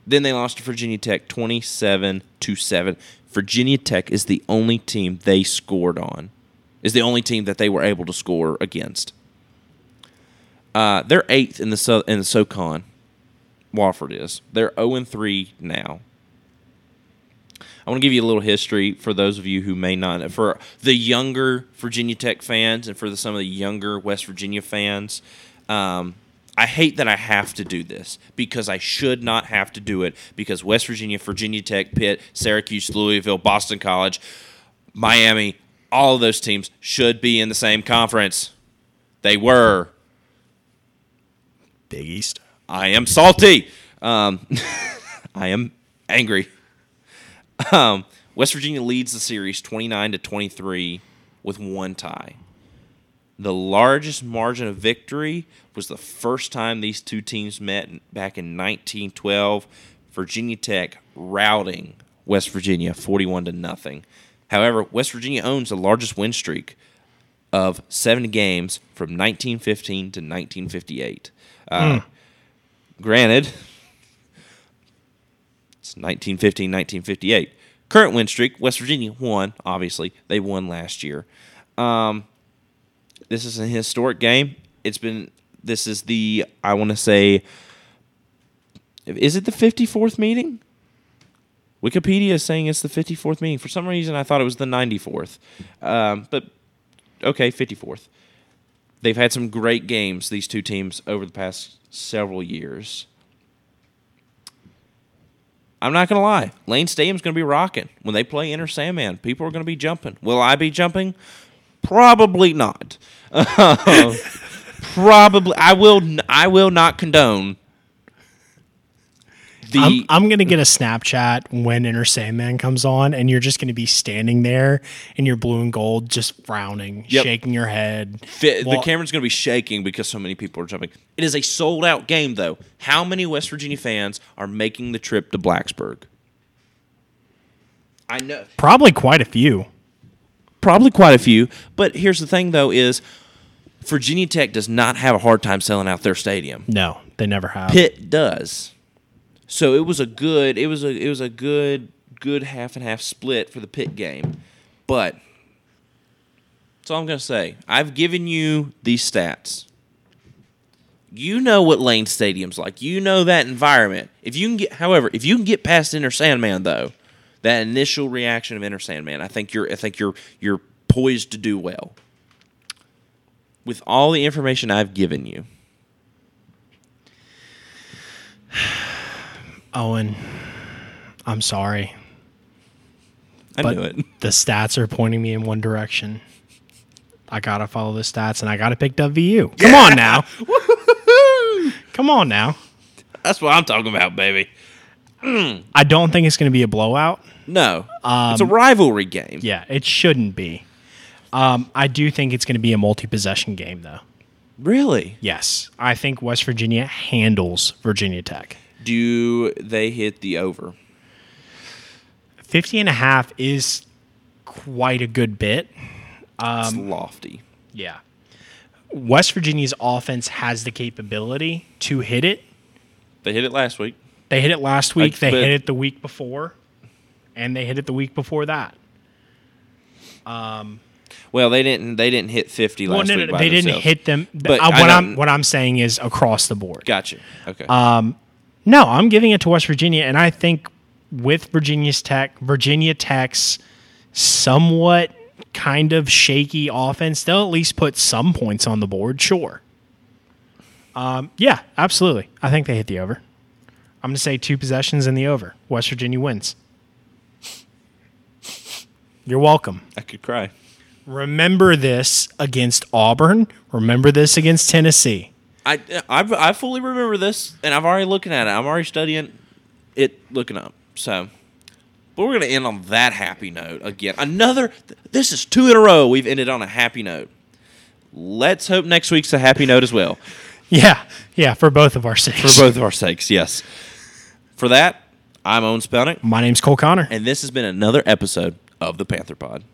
Then they lost to Virginia Tech 27 to 7. Virginia Tech is the only team they scored on. Is the only team that they were able to score against. Uh, they're eighth in the so- in the SoCon. Wofford is. They're 0 3 now. I want to give you a little history for those of you who may not, for the younger Virginia Tech fans and for the, some of the younger West Virginia fans. Um, I hate that I have to do this because I should not have to do it because West Virginia, Virginia Tech, Pitt, Syracuse, Louisville, Boston College, Miami, all of those teams should be in the same conference. They were. Big East. I am salty. Um, (laughs) I am angry. Um, West Virginia leads the series 29 to 23 with one tie. The largest margin of victory was the first time these two teams met back in 1912. Virginia Tech routing West Virginia 41 to nothing. However, West Virginia owns the largest win streak of seven games from 1915 to 1958. Uh, Granted, it's 1915, 1958. Current win streak, West Virginia won, obviously. They won last year. Um, this is a historic game. It's been, this is the, I want to say, is it the 54th meeting? Wikipedia is saying it's the 54th meeting. For some reason, I thought it was the 94th. Um, but, okay, 54th. They've had some great games, these two teams, over the past several years. I'm not going to lie. Lane Stadium's going to be rocking. When they play Enter Sandman, people are going to be jumping. Will I be jumping? Probably not. (laughs) Probably. I will. I will not condone the. I'm, I'm going to get a Snapchat when Enter Sandman comes on, and you're just going to be standing there in your blue and gold, just frowning, Yep. shaking your head. Well- the camera's going to be shaking because so many people are jumping. It is a sold out game, though. How many West Virginia fans are making the trip to Blacksburg? I know. Probably quite a few. Probably quite a few. But here's the thing, though, is Virginia Tech does not have a hard time selling out their stadium. No, they never have. Pitt does. So it was a good. It was a. It was a good. Good half and half split for the Pitt game, but that's all I'm gonna say. I've given you these stats. You know what Lane Stadium's like. You know that environment. If you can get, however, if you can get past Enter Sandman though, That initial reaction of Enter Sandman, I think you're I think you're you're poised to do well. With all the information I've given you, (sighs) Owen, I'm sorry. I but knew it. (laughs) the stats are pointing me in one direction. I gotta follow the stats, and I gotta pick WVU. Come on now. (laughs) Come on now. That's what I'm talking about, baby. Mm. I don't think it's gonna be a blowout. No, it's a um, rivalry game. Yeah, it shouldn't be. Um, I do think it's gonna be a multi-possession game, though. Really? Yes, I think West Virginia handles Virginia Tech. Do they hit the over? 50 and a half is quite a good bit. it's lofty. Yeah. West Virginia's offense has the capability to hit it. They hit it last week. They hit it last week, they hit it the week before, and they hit it the week before that. Well, they didn't. They didn't hit fifty last no, no, week. no, they didn't hit them. But I what know- I'm what I'm saying is across the board. Gotcha. Okay. No, I'm giving it to West Virginia, and I think with Virginia's Tech, Virginia Tech's somewhat kind of shaky offense, they'll at least put some points on the board. Sure. Um, yeah, absolutely. I think they hit the over. I'm going to say two possessions in the over. West Virginia wins. You're welcome. I could cry. Remember this against Auburn. Remember this against Tennessee. I, I I fully remember this, and I've already looking at it. I'm already studying it, looking up. So, but we're gonna end on that happy note again. Another. This is two in a row. We've ended on a happy note. Let's hope next week's a happy note as well. (laughs) Yeah, yeah, for both of our sakes. For both of our sakes, yes. For that, I'm Owen Spelnick, My name's Cole Connor. and this has been another episode of the Panther Pod.